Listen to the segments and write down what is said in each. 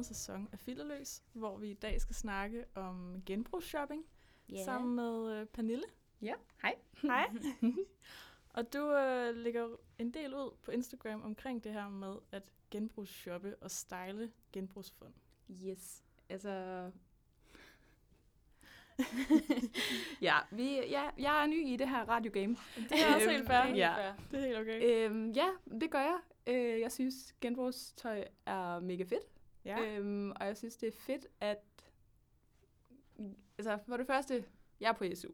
andet sæson af Filterløs, hvor vi i dag skal snakke om genbrugsshopping Ja. sammen med øh, Pernille. Ja, hej. Hej. og du øh, lægger en del ud på Instagram omkring det her med at genbrugsshoppe og style genbrugsfund. Yes. Altså... ja, vi, ja, jeg er ny i det her radiogame. Det er også Øhm, helt fair. Ja. Det er helt okay. Øhm, ja, det gør jeg. Øh, jeg synes, genbrugstøj er mega fedt. Ja. Øhm, og jeg synes, det er fedt, at... Altså, for det første, jeg er på SU.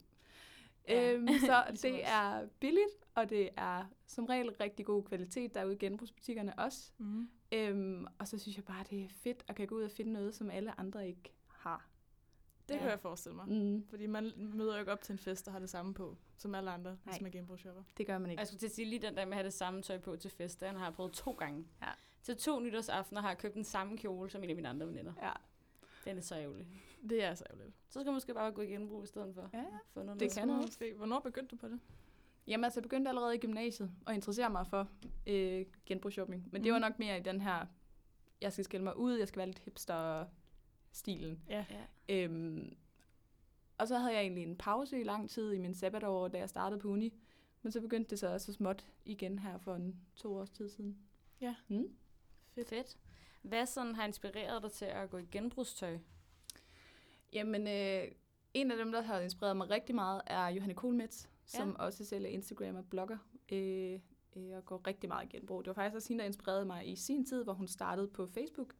Ja, Øhm, så ligesom det os. er billigt, og det er som regel rigtig god kvalitet derude i genbrugsbutikkerne også. Mm. Øhm, og så synes jeg bare, det er fedt at kan gå ud og finde noget, som alle andre ikke har. Det Ja. kan jeg forestille mig. Mm. Fordi man møder jo ikke op til en fest, der har det samme på, som alle andre, hvis Nej. man er genbrugsshopper. Det gør man Og ikke. jeg skulle til at sige lige den der med at have det samme tøj på til fest, den har jeg prøvet to gange. Ja. Til to nytårsaftener har jeg købt den samme kjole som en af mine andre veninder. Ja, Den er så ærgerlig. Det er så ærgerligt. Så skal man måske bare gå i genbrug i stedet for. ja, ja. Få noget Det kan noget. Måske. Hvornår begyndte du på det? Jamen altså, jeg begyndte allerede i gymnasiet at interessere mig for øh, genbrugsshopping. Men det var Mhm. nok mere i den her, jeg skal skille mig ud, jeg skal være lidt hipster-stilen. Ja. Ja. Øhm, og så havde jeg egentlig en pause i lang tid i min sabbatår, da jeg startede på uni. Men så begyndte det så også så småt igen her for en to års tid siden. Ja. Mm. Fedt. Fedt. Hvad sådan har inspireret dig til at gå i genbrugstøj? Jamen, øh, en af dem, der har inspireret mig rigtig meget, er Johanne Kohlmetz, som Ja. også selv er Instagram og blogger, øh, øh, og går rigtig meget i genbrug. Det var faktisk også hende, der inspirerede mig i sin tid, hvor hun startede på Facebook,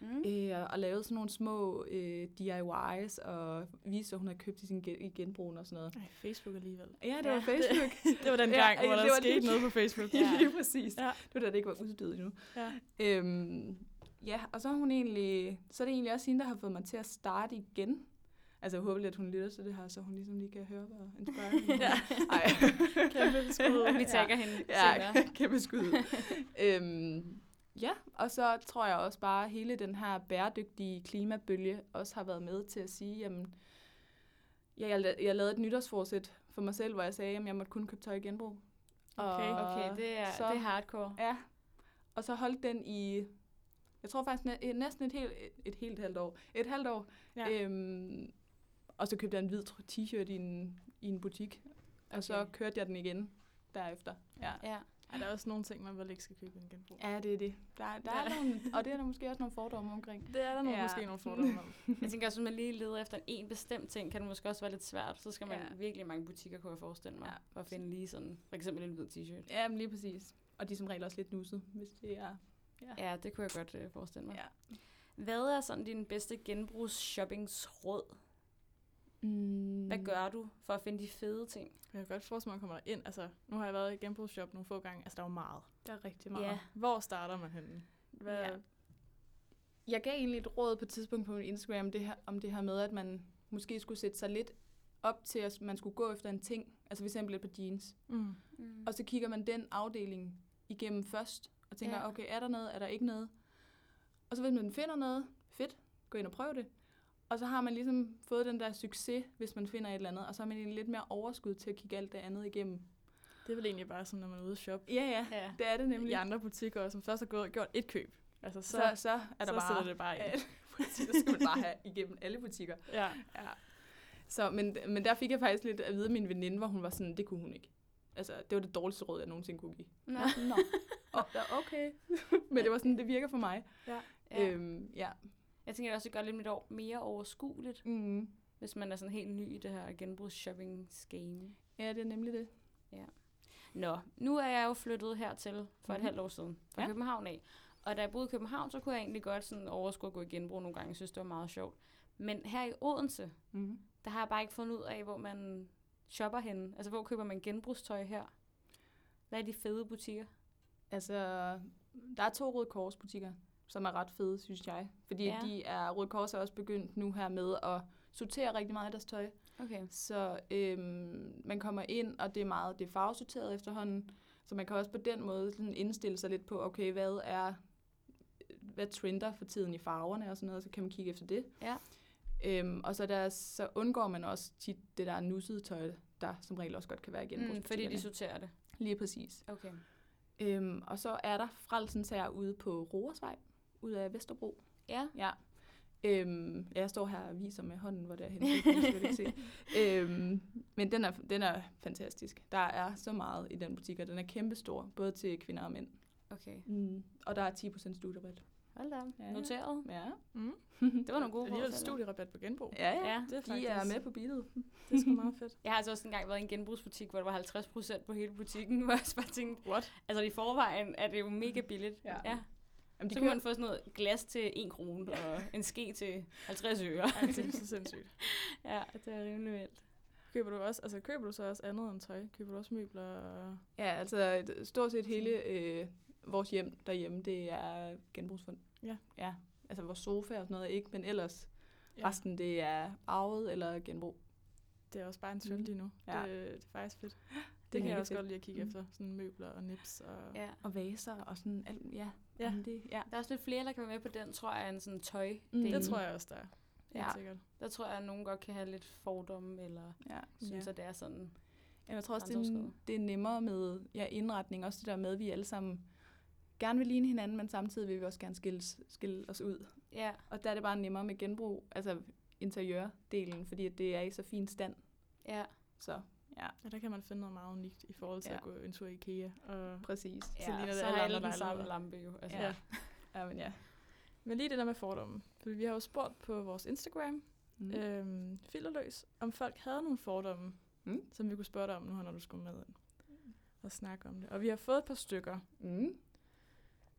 Mm. øh, og lavede sådan nogle små øh, DIYs, og viste, hvad hun havde købt i, sin gen- i genbrugen og sådan noget. Ej, Facebook alligevel. Ja, det Ja, var det- Facebook. Det var den Ja, gang, ej, hvor der det skete lige- noget på Facebook. ja. lige præcis. Ja. Det var da det ikke var uddød endnu. Ja. Øhm, ja, og så hun egentlig, så er det egentlig også hende, der har fået mig til at starte igen. Altså jeg håber lidt, at hun lytter til det her, så hun ligesom lige kan høre, hvad inspirerer hende. Ja. Ej. Kæmpe skud. Vi hende ja, senere. kæmpe skud. øhm, ja, og så tror jeg også bare, at hele den her bæredygtige klimabølge også har været med til at sige, jamen, ja, jeg, jeg lavede et nytårsforsæt for mig selv, hvor jeg sagde, at jeg måtte kun købe tøj i genbrug. Okay. Og Okay, det er, så- det er hardcore. Ja, og så holdt den i, jeg tror faktisk næ- næsten et helt, et, et helt halvt år. Et halvt år. Ja. Øhm, og så købte jeg en hvid t-shirt i en, i en butik. Og så Okay. kørte jeg den igen derefter. Ja. Ja. Ej, der er også nogle ting, man vel ikke skal købe i en genbrug. Ja, det er det. Der, der er Ja. nogle, og det er der måske også nogle fordomme omkring. Det er der nogle, Ja. måske nogle fordomme om. Jeg tænker også, hvis man lige leder efter en bestemt ting, kan det måske også være lidt svært. Så skal man Ja. ja. virkelig mange butikker, kunne jeg forestille mig, Ja. ja. for at finde lige sådan, for eksempel en hvid t-shirt. Ja, men lige præcis. Og de er som regel også lidt nusset, hvis det er... Ja. Ja, det kunne jeg godt øh, forestille mig. ja. Hvad er sådan din bedste genbrugsshoppingråd? Mm. Hvad gør du for at finde de fede ting? Jeg kan godt forestille mig, at man kommer ind. Altså, nu har jeg været i genbrugsshop nogle få gange. Altså, der er jo meget. Der er rigtig meget. Ja. Hvor starter man henne? Hvad? Ja. Jeg gav egentlig et råd på et tidspunkt på min Instagram det her, om det her med, at man måske skulle sætte sig lidt op til, at man skulle gå efter en ting. Altså for eksempel et par jeans. Mm. Mm. Og så kigger man den afdeling igennem først, og tænker, Ja. okay, er der noget, er der ikke noget? Og så hvis man finder noget, fedt, gå ind og prøv det. Og så har man ligesom fået den der succes, hvis man finder et eller andet, og så har man lidt mere overskud til at kigge alt det andet igennem. Det er vel egentlig bare sådan, når man er ude at shoppe. Ja, ja, Ja. det er det I nemlig. andre butikker, som først har gået, gjort et køb. Altså, så, så, så er der så bare... sætter det bare ind. så skal man bare have igennem alle butikker. Ja. Ja. Så, men, men der fik jeg faktisk lidt at vide af min veninde, hvor hun var sådan, det kunne hun ikke. Altså, det var det dårligste råd, jeg nogensinde kunne give. Nå. Nå, oh, okay. men det var sådan, det virker for mig. Ja. Ja. Øhm, ja. Jeg tænker også, det gør lidt mere- mere overskueligt, Mm. hvis man er sådan helt ny i det her genbrugsshopping-game. Ja, det er nemlig det. Nå, nu er jeg jo flyttet hertil for et Mhm. halvt år siden, fra Ja. ja. København af. Og da jeg boede i København, så kunne jeg egentlig godt sådan overskue at gå i genbrug nogle gange. Jeg synes, det var meget sjovt. Men her i Odense, Mm. der har jeg bare ikke fundet ud af, hvor man shopper henne. Altså, hvor køber man genbrugstøj her? Hvad er de fede butikker? Altså, der er to Røde Kors butikker, som er ret fede, synes jeg. Fordi ja. De er, Røde Kors er også begyndt nu her med at sortere rigtig meget af deres tøj. Okay. Så øhm, man kommer ind, og det er meget det er farvesorteret efterhånden. Så man kan også på den måde sådan indstille sig lidt på, okay, hvad er hvad trender for tiden i farverne og sådan noget, så kan man kigge efter det. Ja. Øhm, og så, der, så undgår man også tit det der nussede tøj, der som regel også godt kan være igen. Mm, fordi de sorterer det. Lige præcis. Okay. Øhm, og så er der Frelsens her ude på Roersvej ud af Vesterbro. Ja. Ja. Øhm, ja, jeg står her og viser med hånden, hvor det er henne. Det se. Øhm, men den er, den er fantastisk. Der er så meget i den butik, og den er kæmpestor, både til kvinder og mænd. Okay. Mm. Og der er 10% studierabat. Hold da. Ja. Noteret. Ja. Mm. Det var nogle gode Alligevel forslag. studierabat på genbrug. Ja, ja. Ja, det er De faktisk er med på beatet. det er sgu meget fedt. Jeg har altså også engang været i en genbrugsbutik, hvor der var 50 procent på hele butikken, hvor jeg også bare tænkte, What? altså i forvejen er det jo mega billigt. Ja. ja. Jamen, Så de kan kører, man få sådan noget glas til 1 krone, og en ske til 50 øre. Ej, det er så sindssygt. ja, det er rimelig vildt. Køber du også, altså køber du så også andet end tøj? Køber du også møbler? Og... ja, altså stort set hele øh, vores hjem derhjemme, det er genbrugsfund. Ja. Ja, altså vores sofa og sådan noget ikke, men ellers Ja. resten det er arvet eller genbrug. Det er også bare en trend Mm. lige nu. Ja. Det, det er faktisk fedt. er Det kan jeg også fedt. godt lide at kigge Mm. efter. Sådan møbler og nips. Og... Ja. Og vaser og sådan alt, ja. Ja. Jamen, Det, ja. Der er også lidt flere, der kan være med på den, tror jeg, end sådan tøj. Mm. Det tror jeg også, der er. Helt Ja. sikkert. Der tror jeg, at nogen godt kan have lidt fordomme, eller ja. synes, Ja. at det er sådan. Jamen, jeg tror også, det er, det er nemmere med ja, indretning. Også det der med, at vi alle sammen gerne vil ligne hinanden, men samtidig vil vi også gerne skille, skille os ud. Ja, Og der er det bare nemmere med genbrug, altså interiørdelen, fordi at det er i så fin stand. ja. Så ja, Ja, der kan man finde noget meget unikt i forhold til Ja. at gå en tur i IKEA. Og... præcis. Så ja ligner det så alle har alle den samme lampe jo. Altså. Ja. Ja, men ja. Men lige det der med fordomme. For vi har jo spurgt på vores Instagram, Mm. øhm, filterløs, om folk havde nogle fordomme, Mm. som vi kunne spørge dig om nu, når du skulle med ind og snakke om det. Og vi har fået et par stykker. Mm.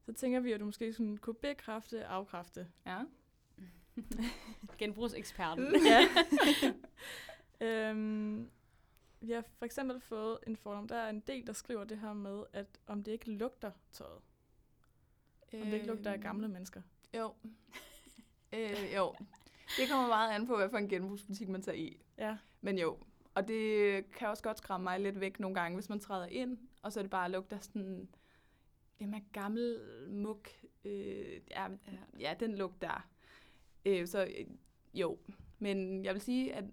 Så tænker vi, at du måske sådan kunne bekræfte, afkræfte. Ja. Genbrugseksperten. ja. øhm, vi har for eksempel fået en fordom. Der er en del, der skriver det her med, at om det ikke lugter tøjet. Om det ikke lugter af gamle mennesker. Jo. øh, jo. Det kommer meget an på, hvad for en genbrugsbutik man tager i. Ja. Men jo. Og det kan også godt skræmme mig lidt væk nogle gange, hvis man træder ind, og så er det bare lugter sådan... Med gammel muk. Øh, ja, ja. ja, den lugt der. Øh, så øh, jo. Men jeg vil sige, at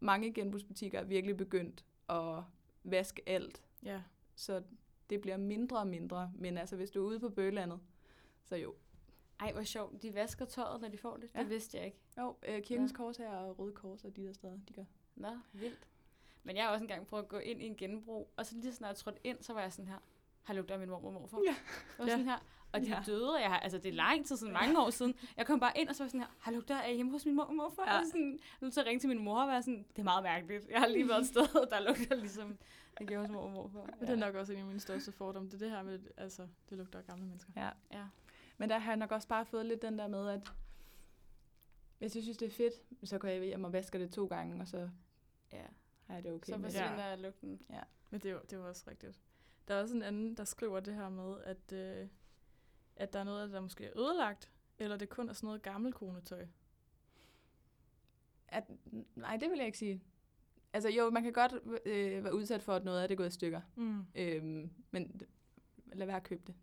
mange genbrugsbutikker er virkelig begyndt at vaske alt. Ja. Så det bliver mindre og mindre. Men altså, hvis du er ude på bøgelandet, så jo. Ej, hvor sjovt. De vasker tøjet, når de får det. Ja. Det vidste jeg ikke. Jo, øh, Kirkens Ja. Kors her og Røde Kors og de der steder, de gør. Nå, vildt. Men jeg har også engang prøvet at gå ind i en genbrug, og så lige så snart jeg trådte ind, så var jeg sådan her, har lugter af min mormor og morfar. Ja. Ja. sådan her, og de Ja. ja. døde, og jeg har, altså det er lang tid siden, mange år siden. Jeg kom bare ind, og så var jeg sådan her, har lugter af hjemme hos min mor og morfar? Ja. Ja. Og sådan, nu så ringe til min mor og være sådan, det er meget mærkeligt. Jeg har lige været et sted, der lugter ligesom, det gjorde hos mor og morfar. Men det er nok også en af mine største fordomme. Det er det her med, altså, det lugter af gamle mennesker. Ja. Ja. Men der har jeg nok også bare fået lidt den der med, at hvis jeg synes, det er fedt, så går jeg hjem og vasker det to gange, og så ja. har jeg det okay Så forsvinder ja. lugten. Men det er, jo, det er også rigtigt. Der er også en anden, der skriver det her med, at, øh, at der er noget der måske er ødelagt, eller det kun er sådan noget gammelt konetøj. At, nej, det vil jeg ikke sige. Altså jo, man kan godt øh, være udsat for, at noget af det er gået i stykker. Mm. Øhm, men lad være at købe det.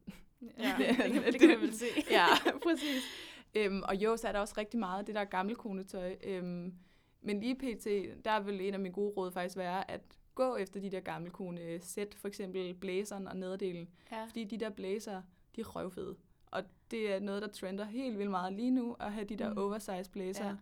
Ja, Det- det, det, kan, det kan man vel se. ja, præcis. Øhm, og jo, så er der også rigtig meget af det der gamle konetøj. Øhm, men lige pt, der vil en af mine gode råd faktisk være, at gå efter de der gamle kone sæt, for eksempel blæseren og nederdelen. Ja. Fordi de der blæser, de er røvfede. Det er noget, der trender helt vildt meget lige nu, at have de der Mm. mm. oversize blæser. Ja.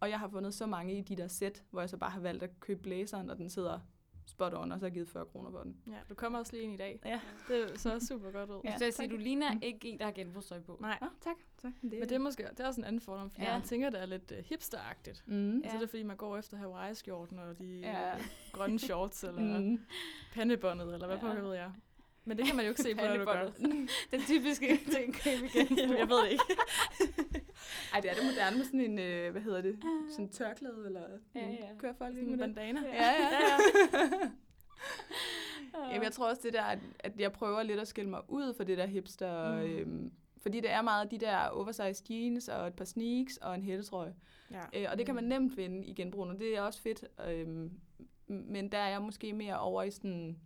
Og jeg har fundet så mange i de der sæt, hvor jeg så bare har valgt at købe blæseren, og den sidder spot on, og så har jeg givet 40 kroner for den. Ja, du kommer også lige ind i dag. Ja. Det så super godt ud. Ja, så jeg siger, du ligner ikke en, der har genbrugstøj på. Nej, Nå, tak. tak. Det, men det er måske det er også en anden fordom, fordi Ja. man tænker, det er lidt uh, hipsteragtigt. Mm. Ja. Så det er fordi, man går efter Hawaii-skjorten og de Ja. grønne shorts, eller mm. Pandebåndet, eller hvad Ja. ja. på ved jeg. Men det kan man jo ikke se på, når du gør. Pandebåndet. Den typiske ting, igen. jeg ved det ikke. Ej, det er det moderne med sådan en, øh, hvad hedder det, sådan en tørklæde, eller Ja, ja, ja. ja. kører folk Sådan en med det? bandana. Ja, ja. ja. Jamen, jeg tror også det der, at, jeg prøver lidt at skille mig ud for det der hipster, Mm. mm. øhm, fordi det er meget de der oversized jeans, og et par sneaks, og en hættetrøje. ja. Øh, og det kan man Mm. nemt finde i genbrug, og det er også fedt. Øhm, men der er jeg måske mere over i sådan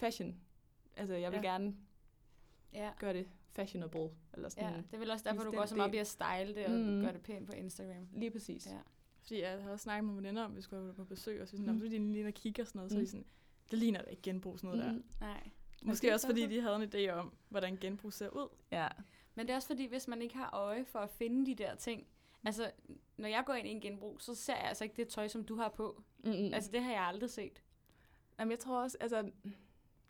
fashion. Altså, jeg vil Ja. gerne Ja. gøre det fashionable, eller sådan. Ja, det er vel også derfor, du går så meget op i at style det og Mm. gøre det pænt på Instagram. Lige præcis. Ja. Fordi jeg har også snakket med veninder om, at vi skulle være på besøg, og så sådan, Mm. så de lige kigger og sådan noget, så de Mm. sådan, det ligner da ikke genbrug sådan noget Mm. der. Nej. Måske også fordi de havde en idé om, hvordan genbrug ser ud. Ja. Men det er også fordi, hvis man ikke har øje for at finde de der ting, altså, når jeg går ind i en genbrug, så ser jeg altså ikke det tøj, som du har på. Mm. Altså, det har jeg aldrig set. Jamen, jeg tror også, altså,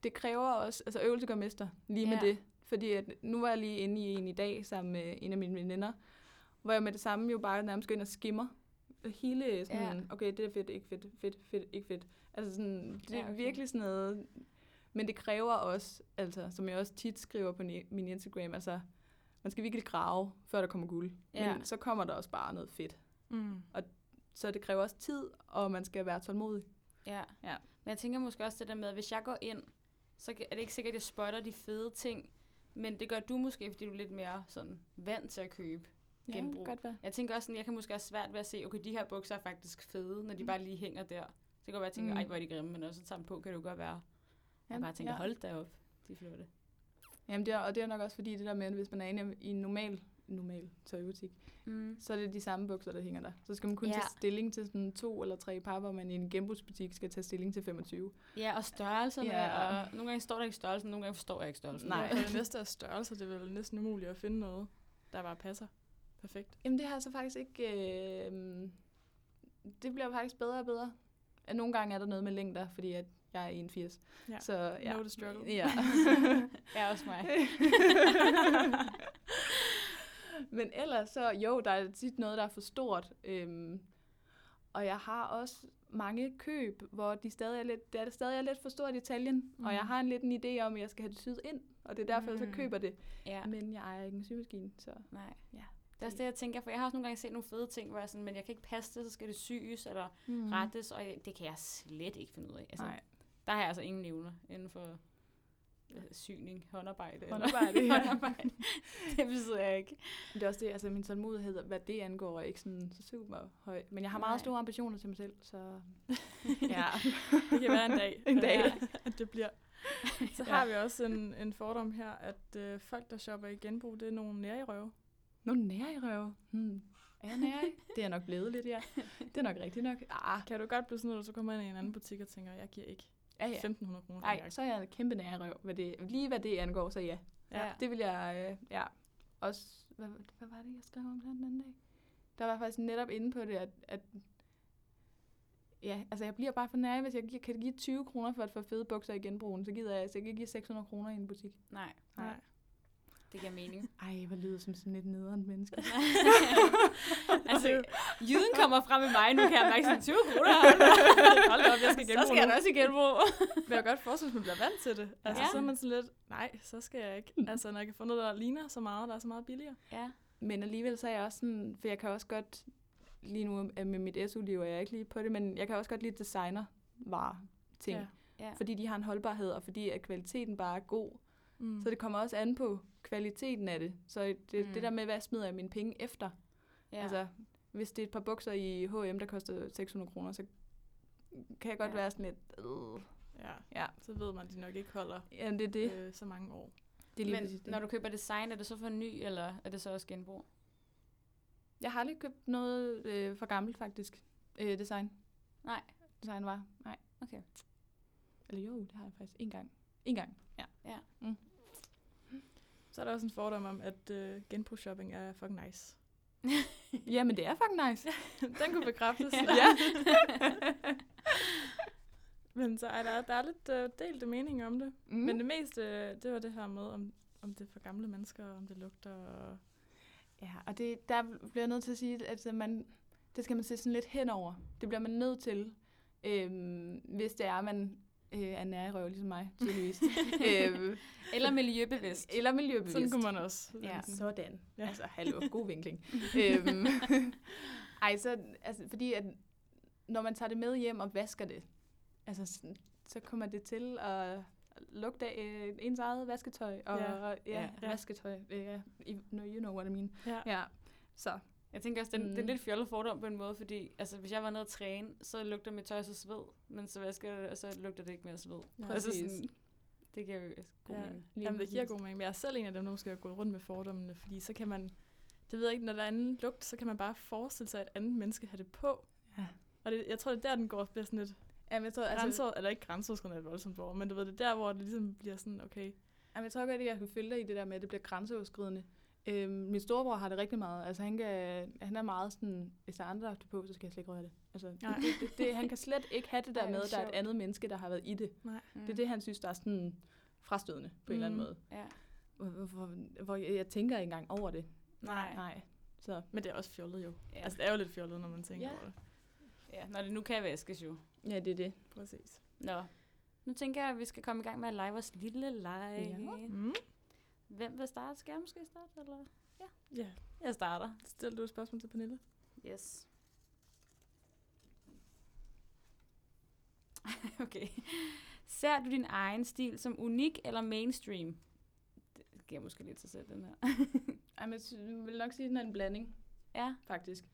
det kræver også, altså øvelse gør mester, lige med Ja. det. Fordi at, nu var jeg lige inde i en i dag, sammen med en af mine veninder, hvor jeg med det samme jo bare nærmest går ind og skimmer hele sådan, Ja. okay, det er fedt, ikke fedt, fedt, fedt, ikke fedt. Altså sådan, det er Ja, okay. okay. virkelig sådan noget, men det kræver også, altså, som jeg også tit skriver på min Instagram, altså, man skal virkelig grave, før der kommer guld. Ja. Men så kommer der også bare noget fedt. Mm. Så det kræver også tid, og man skal være tålmodig. Ja. Ja. Men jeg tænker måske også det der med, at hvis jeg går ind, så er det ikke sikkert, at jeg spotter de fede ting, men det gør du måske, fordi du er lidt mere sådan vant til at købe genbrug. godt være. Jeg tænker også, sådan, jeg kan måske have svært ved at se, okay, de her bukser er faktisk fede, når de bare lige hænger der. Det kan godt være, at jeg tænker, Mm. ej, hvor er de grimme, men også tager på, kan det jo godt være. Jeg bare tænker, ja. hold da op, de er flotte. Jamen det er, og det er nok også fordi det der med, at hvis man er inde i en normal, normal tøjbutik, Mm. så er det de samme bukser, der hænger der. Så skal man kun Ja. tage stilling til sådan to eller tre par, hvor man i en genbrugsbutik skal tage stilling til 25. Ja, og størrelserne, Ja. og nogle gange står der ikke størrelsen, nogle gange forstår jeg ikke størrelsen. Nej. Og det næste er størrelse, det er vel næsten umuligt at finde noget, der bare passer perfekt. Jamen det har jeg så faktisk ikke... Øh, det bliver faktisk bedre og bedre. Nogle gange er der noget med længder, fordi at jeg er 81. Ja. Så ja. No the struggle. Ja. Ja, også mig. Men ellers så, jo, der er tit noget, der er for stort. Øhm, og jeg har også mange køb, hvor de stadig er lidt, det er stadig er lidt for stort i Italien. Mm. Og jeg Mhm. har en lidt en idé om, at jeg skal have det syet ind. Og det er derfor, mm. jeg Mm. så køber det. Ja, Men jeg ejer ikke en symaskine, så... nej. Ja. Det er også det, jeg tænker, for jeg har også nogle gange set nogle fede ting, hvor jeg sådan, men jeg kan ikke passe det, så skal det syes eller Mm. mm. rettes, og det kan jeg slet ikke finde ud af. Altså, Nej. Der har jeg altså ingen evner inden for syning, håndarbejde. eller- Håndarbejde, ja. håndarbejde. det besidder jeg ikke. Det er også det, altså min tålmodighed, hvad det angår, er ikke sådan så super høj. Men jeg har meget Nej. store ambitioner til mig selv, så... ja. Det kan være en dag. En dag. at- At det bliver. Så Ja. har vi også en, en fordom her, at øh, folk, der shopper i genbrug, det er nogle nære i røve. Nogle nære i røve. Hmm. Er jeg nære i? Det er nok blevet lidt, ja. Det er nok rigtigt nok. Ah, Kan du godt blive sådan noget, så kommer ind i en anden butik og tænker, jeg giver ikke ja, ja. 1.500 kroner Nej, så er jeg en kæmpe nære i røv. Hvad det, lige hvad det angår, så ja. Ja. Det vil jeg, øh, ja. Også, hvad, hvad var det, jeg skrev om den anden dag? Der var jeg faktisk netop inde på det, at, at Ja, altså jeg bliver bare for nær, hvis jeg kan give 20 kroner for at få fede bukser i genbrugen, så gider jeg altså ikke give 600 kroner i en butik. Nej, Nej. Det giver mening. Ej, hvor lyder som sådan et nederen menneske. altså, jyden kommer frem med mig, nu kan jeg mærke sådan 20 kroner. Hold op, jeg skal Så genbruge skal jeg også i genbrug. Men jeg kan godt forestille, at man bliver vant til det. Altså, Ja. så er man sådan lidt, nej, så skal jeg ikke. Altså, når jeg kan få noget, der ligner så meget, der er så meget billigere. ja. Men alligevel så er jeg også sådan, for jeg kan også godt, lige nu øh, med mit SU-liv er jeg ikke lige på det, men jeg kan også godt lide designervarer ting. Ja. Ja. Fordi de har en holdbarhed, og fordi at kvaliteten bare er god. Mm. Så det kommer også an på kvaliteten af det. Så det, Mm. det der med, hvad smider jeg mine penge efter? ja. Altså, hvis det er et par bukser i H&M, der koster 600 kroner, så kan jeg godt Ja. være sådan lidt... Øh. ja. Ja. Så ved man, at de nok ikke holder ja, det er det. øh, så mange år. Det er lige Men præcis det. når du køber design, er det så for ny, eller er det så også genbrug? Jeg har aldrig købt noget øh, for gammelt, faktisk. Øh, design. Nej. Design var. Nej. Okay. Eller jo, det har jeg faktisk en gang. En gang, ja. Ja. Mm. Så er der også en fordom om, at øh, genbrugsshopping er fucking nice. ja, men det er fucking nice. Den kunne bekræftes. ja. Men så er der, der er lidt øh, delte meninger om det. Mm. Men det meste, øh, det var det her med, om, om det er for gamle mennesker, og om det lugter. Og... Ja, og det, der bliver jeg nødt til at sige, at man, det skal man se sådan lidt henover. Det bliver man nødt til, øhm, hvis det er, at man øh, er nær i røv, ligesom mig, tydeligvis. øhm, Eller miljøbevidst. eller miljøbevidst. Sådan kunne man også. Ja. Sådan. Ja. Altså, hallo, god vinkling. øhm, ej, så, altså, fordi at, når man tager det med hjem og vasker det, altså, sådan, så kommer det til at lugte af øh, ens eget vasketøj. Og Ja. ja, Ja. ja, vasketøj. Øh, you know what I mean. Ja. Ja, så. Jeg tænker også, det, mm. det er Mm. lidt fjollet fordom på en måde, fordi altså, hvis jeg var nede at træne, så lugter mit tøj så sved, men så vasker jeg det, og så lugter det ikke mere sved. Ja. Altså Præcis. sådan, det giver jo god Ja. mening. Jamen, det giver god mening. Men jeg er selv en af dem, der måske har gået rundt med fordommene, fordi så kan man, det ved jeg ikke, når der er anden lugt, så kan man bare forestille sig, at et andet menneske har det på. Ja. Og det, jeg tror, det er der, den går bliver sådan lidt Jamen, jeg tror, altså, altså, grænser, eller ikke grænseoverskridende er et voldsomt ord, men du ved, det er der, hvor det ligesom bliver sådan, okay, jamen, jeg tror godt, at jeg kan følge dig i det der med, at det bliver grænseoverskridende. Øhm, min storebror har det rigtig meget. Altså, han, kan, han er meget sådan, hvis der er andre, der på, så skal jeg slet ikke røre det. Altså, det, det, det, det, han kan slet ikke have det der Ej, med, at der er et andet menneske, der har været i det. Nej. Mm. Det er det, han synes, der er sådan frastødende på en eller anden Mm. måde. Ja. Hvor, hvor, hvor, jeg, jeg tænker ikke engang over det. Nej. Nej. Så Men det er også fjollet jo. Ja. Altså, det er jo lidt fjollet, når man tænker Ja. over det. ja, når det nu kan vaskes jo. ja, det er det. Præcis. Nå. Nu tænker jeg, at vi skal komme i gang med at lege vores lille leg. Ja. Mm. Hvem vil starte? Skal jeg måske starte? Eller? Ja. Jeg starter. Stil du et spørgsmål til Pernille? Yes. okay. Ser du din egen stil som unik eller mainstream? Det giver måske lidt sig selv, den her. Ej, men jeg vil nok sige, at den er en blanding, ja. faktisk.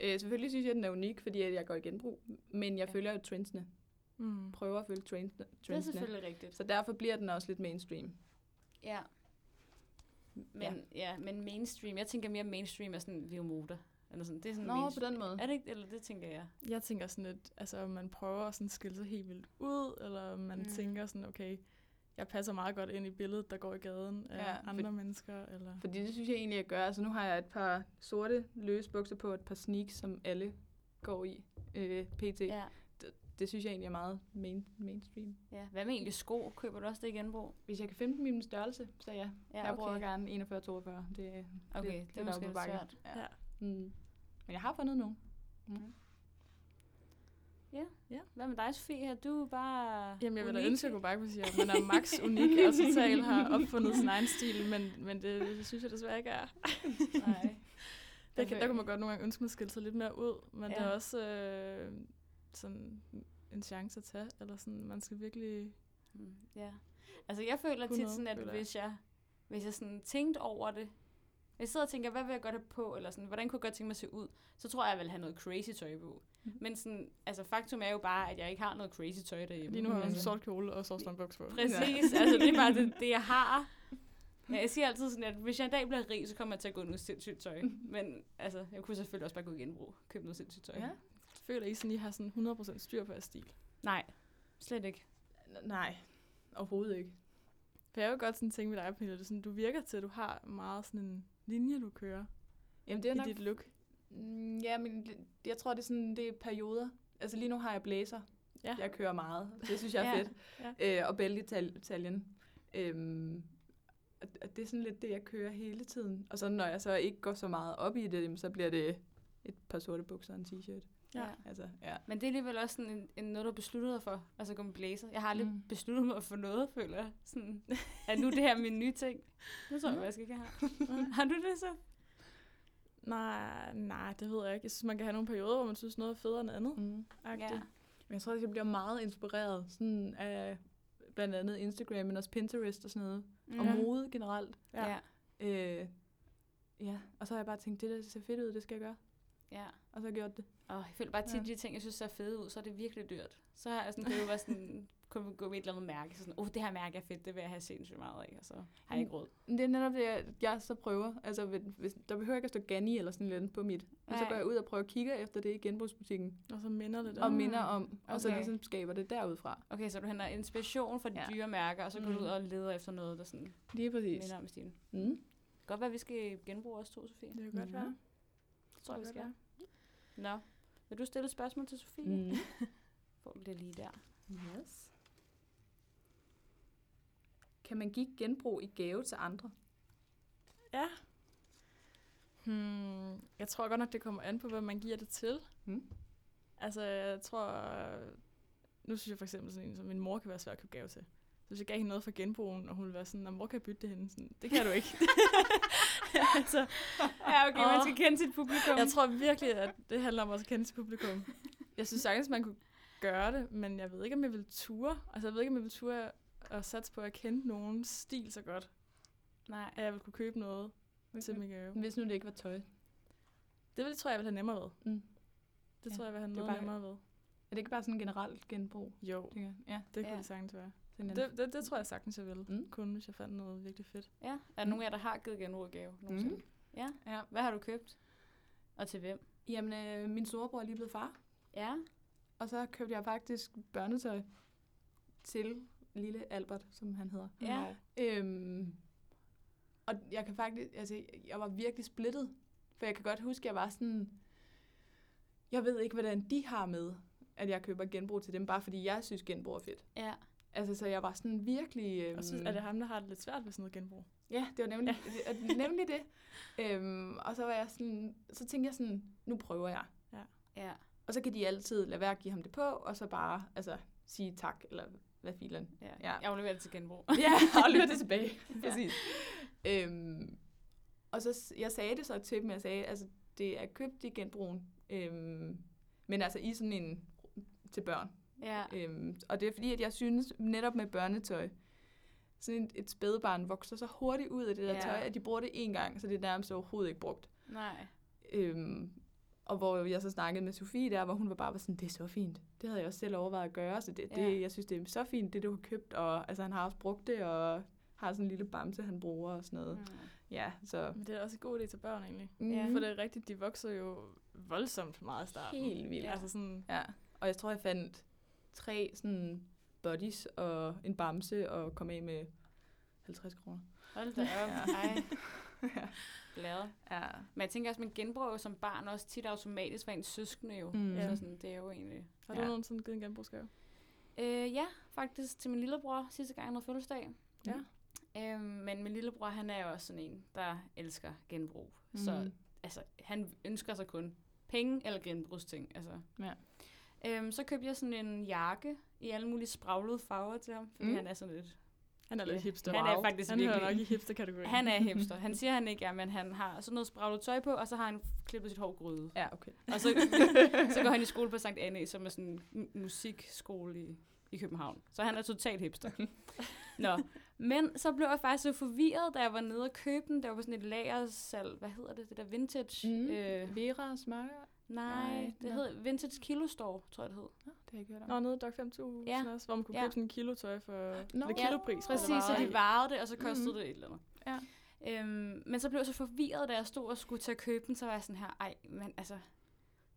Øh, selvfølgelig synes jeg, at den er unik, fordi jeg går i genbrug. Men jeg Ja. følger jo trendsene. Mm. Prøver at følge trendsene. Det er trendsene. selvfølgelig rigtigt. Så derfor bliver den også lidt mainstream. Ja. Men, ja. ja, men mainstream. Jeg tænker mere mainstream er sådan Leo Moda. Eller sådan. Det er sådan Nå, på mainstream. den måde. Er det ikke? Eller det tænker jeg. Jeg tænker sådan lidt, altså om man prøver at sådan skille sig helt vildt ud, eller man Mm. tænker sådan, okay, jeg passer meget godt ind i billedet, der går i gaden af Ja, ja, for- andre mennesker, eller... Fordi det synes jeg egentlig, jeg gør. Altså nu har jeg et par sorte løse bukser på, et par sneaks, som alle går i øh, pt. Ja. Ja. Det synes jeg egentlig er meget main, mainstream. ja. Hvad med egentlig sko? Køber du også det i genbrug? Hvis jeg kan finde dem i min størrelse, så ja. Ja, Jeg bruger gerne 41-42. Det, Okay, det, det er deroppe måske på lidt svært. Ja. Ja. Mm. Men jeg har fundet nogen. Hvad med dig, Sofie? Er du bare Jamen, jeg vil da ønske, at jeg kunne bare kunne sige, at man er max unik og totalt har opfundet sin egen stil, men, men det synes jeg desværre ikke er. Nej. Der, kan, der kunne man godt nogle gange ønske, at man skilte sig lidt mere ud, men ja. det Ja. er også øh, sådan en chance at tage, eller sådan, man skal virkelig... Mm, Ja. Altså, jeg føler tit 100 sådan, at hvis jeg, hvis jeg sådan tænkte over det, hvis jeg sidder og tænker, hvad vil jeg godt have på, eller sådan, hvordan kunne jeg godt tænke mig at se ud, så tror jeg, jeg vil have noget crazy tøj på. Mhm. Men sådan, altså faktum er jo bare, at jeg ikke har noget crazy tøj derhjemme. Lige nu har jeg en Altså. sort kjole og sovstrømbukser på. Præcis, altså det er bare det, det jeg har. Ja, jeg siger altid sådan, at hvis jeg en dag bliver rig, så kommer jeg til at gå noget sindssygt tøj. Men altså, jeg kunne selvfølgelig også bare gå i genbrug købe noget sindssygt tøj. Ja. Føler I sådan, I har sådan 100% styr på jeres stil? Nej, slet ikke. N- Nej, overhovedet ikke. For jeg vil godt sådan tænke med dig, Pernille, det sådan, du virker til, at du har meget sådan en linje, du kører Jamen, det er i nok... dit look. Mm, Ja, men det, jeg tror, det er sådan, det er perioder. Altså lige nu har jeg blæser. Ja. Jeg kører meget. Det synes jeg er Ja. fedt. Øh, og Italien. Øhm, og det er sådan lidt det, jeg kører hele tiden. Og så når jeg så ikke går så meget op i det, så bliver det et par sorte bukser og en t-shirt. Ja. Altså, ja. Men det er alligevel også sådan en, en noget, du har besluttet dig for, altså at gå med blazer. Jeg har aldrig Mm. mm. besluttet mig for noget, føler jeg. Sådan, at nu det her er min nye ting. Nu tror jeg, jeg skal ikke have. Har du det så? Nej, nej, det ved jeg ikke. Jeg synes, man kan have nogle perioder, hvor man synes, noget er federe end andet. Mm. Ja. Ja. Men jeg tror, at jeg bliver meget inspireret sådan af blandt andet Instagram, men også Pinterest og sådan noget. Mm. Og mode generelt. Ja. ja. Øh, ja, og så har jeg bare tænkt, det der ser fedt ud, det skal jeg gøre. ja. Og så har jeg gjort det. Og jeg føler bare tit, Ja. de ting, jeg synes ser fede ud, så er det virkelig dyrt. Så har jeg sådan, kan jeg bare sådan, kunne gå med et eller andet mærke, så sådan, åh, oh, det her mærke er fedt, det vil jeg have sindssygt meget af, og så har jeg ikke råd. Men Det er netop det, jeg, jeg så prøver. Altså, hvis, hvis, der behøver ikke at stå Ganni eller sådan noget på mit. Men så går jeg ud og prøver at kigge efter det i genbrugsbutikken. Og så minder det der. Og minder om, og så okay. ligesom skaber det derudfra. Okay, så du henter inspiration fra de Ja. dyre mærker, og så går du Mm. ud og leder efter noget, der sådan Lige præcis. minder om stilen. Mm. Godt være, vi skal genbruge os to, Sofie. Det kan godt Mhm. være. Det tror jeg, vi Det skal. Nå. Vil du stille et spørgsmål til Sofie? Mm. Får du det lige der. Yes. Kan man give genbrug i gave til andre? Ja. Hmm, jeg tror godt nok, det kommer an på, hvad man giver det til. Mm. Altså, jeg tror... Nu synes jeg for eksempel sådan en, som min mor kan være svær at købe gave til. Så hvis jeg gav hende noget fra genbrugen, og hun ville være sådan, "Nå, hvor kan jeg bytte det henne? Sådan, det kan du ikke. altså, Ja, okay, man Åh. skal kende sit publikum. jeg tror virkelig, at det handler om at kende sit publikum. Jeg synes sagtens, man kunne gøre det, men jeg ved ikke, om jeg vil ture. Altså, jeg ved ikke, om jeg vil ture at satse på at kende nogen stil så godt, Nej. at jeg vil kunne købe noget til min gave. Hvis nu det ikke var tøj. Det vil, tror jeg, jeg vil have nemmere ved. Mm. Det Ja, tror jeg, jeg vil have noget bare- nemmere ved. Er det ikke bare sådan generelt genbrug? Jo? Ja. det kunne Ja. det sagtens være. En- Det, det, det tror jeg sagtens, jeg vil. Mm. Mm. Kun hvis jeg fandt noget virkelig fedt. Ja, er der nogen af jer, der har givet genbruggave nogensinde? Mm. Ja. Ja. Hvad har du købt? Og til hvem? Jamen, øh, min storebror er lige blevet far. Ja. Og så købte jeg faktisk børnetøj til lille Albert, som han hedder. Ja. Øhm, og jeg kan faktisk, altså, jeg var virkelig splittet. For jeg kan godt huske, at jeg var sådan, jeg ved ikke, hvordan de har med, at jeg køber genbrug til dem, bare fordi jeg synes, genbrug er fedt. Ja. Altså, så jeg var sådan virkelig... Øhm, Og så er det ham, der har det lidt svært ved sådan noget genbrug. Ja, det var nemlig, ja. nemlig det. Øhm, og så var jeg sådan, så tænkte jeg sådan, nu prøver jeg. Ja. Og så kan de altid lade være at give ham det på, og så bare altså, sige tak, eller hvad filen. ja. Ja. Jeg afleverer det til genbrug. ja, og løbe det tilbage. Præcis. Øhm, og så, jeg sagde det så til dem, jeg sagde, altså, det er købt i genbrugen, øhm, men altså i sådan en til børn. Ja. Øhm, og det er fordi, at jeg synes netop med børnetøj, sådan et, et spædebarn vokser så hurtigt ud af det der Ja. tøj, at de bruger det én gang, så det er nærmest overhovedet ikke brugt. Nej. Øhm, og hvor jeg så snakkede med Sofie der, hvor hun var bare var sådan, det er så fint. Det havde jeg også selv overvejet at gøre, så det, det, Ja. jeg synes, det er så fint, det du har købt. Og altså, han har også brugt det, og har sådan en lille bamse, han bruger og sådan noget. Mm. Ja, så... Men det er også en god idé til børn, egentlig. Mm. For det er rigtigt, de vokser jo voldsomt meget i starten. Helt vildt. Ja. Altså sådan, Ja, og jeg tror, jeg fandt tre sådan buddies og en bamse, og kom af med 50 kroner. Hold da op. Ja. Ej, ja. glad. ja. Men jeg tænker også, man genbruger som barn også tit automatisk for ens søskende jo. Mm. Så Ja. sådan, det er jo egentlig... har Ja. du nogensinde givet en genbrugsgave? Øh, ja, faktisk til min lillebror sidste gang, han havde fødselsdag. Ja. Øhm, men min lillebror, han er jo også sådan en, der elsker genbrug. Mm. Så altså, han ønsker sig kun penge eller genbrugsting. Altså. Ja. Øhm, så købte jeg sådan en jakke i alle mulige spraglede farver til ham, fordi Mm. han er sådan lidt... Han er lidt hipster. han er faktisk han virkelig- hører nok i hipster-kategorien. Han er hipster. Han siger, han ikke er, men han har sådan noget spraglet tøj på, og så har han klippet sit hår gryde. Ja, okay. Og så, så går han i skole på Sankt Anne, som er sådan en mu- musikskole i, i København. Så han er totalt hipster. Nå, men så blev jeg faktisk så forvirret, da jeg var nede og købe den. Der var på sådan et lagersalg. Hvad hedder det? Det der vintage? Mm. Øh, Vera smør? Nej, det hed Vintage Kilo Store, tror jeg det hed. Nå, det har jeg ikke hørt om. Nå, nede i Dog 5000 Ja. også, hvor man kunne Ja. købe sådan en kilo tøj for Nå. Ja, kilopris. det Præcis, så de varede det, og så kostede Mhm. det et eller andet. Ja. Øhm, men så blev jeg så forvirret, da jeg stod og skulle til at købe den, så var jeg sådan her, ej, men altså,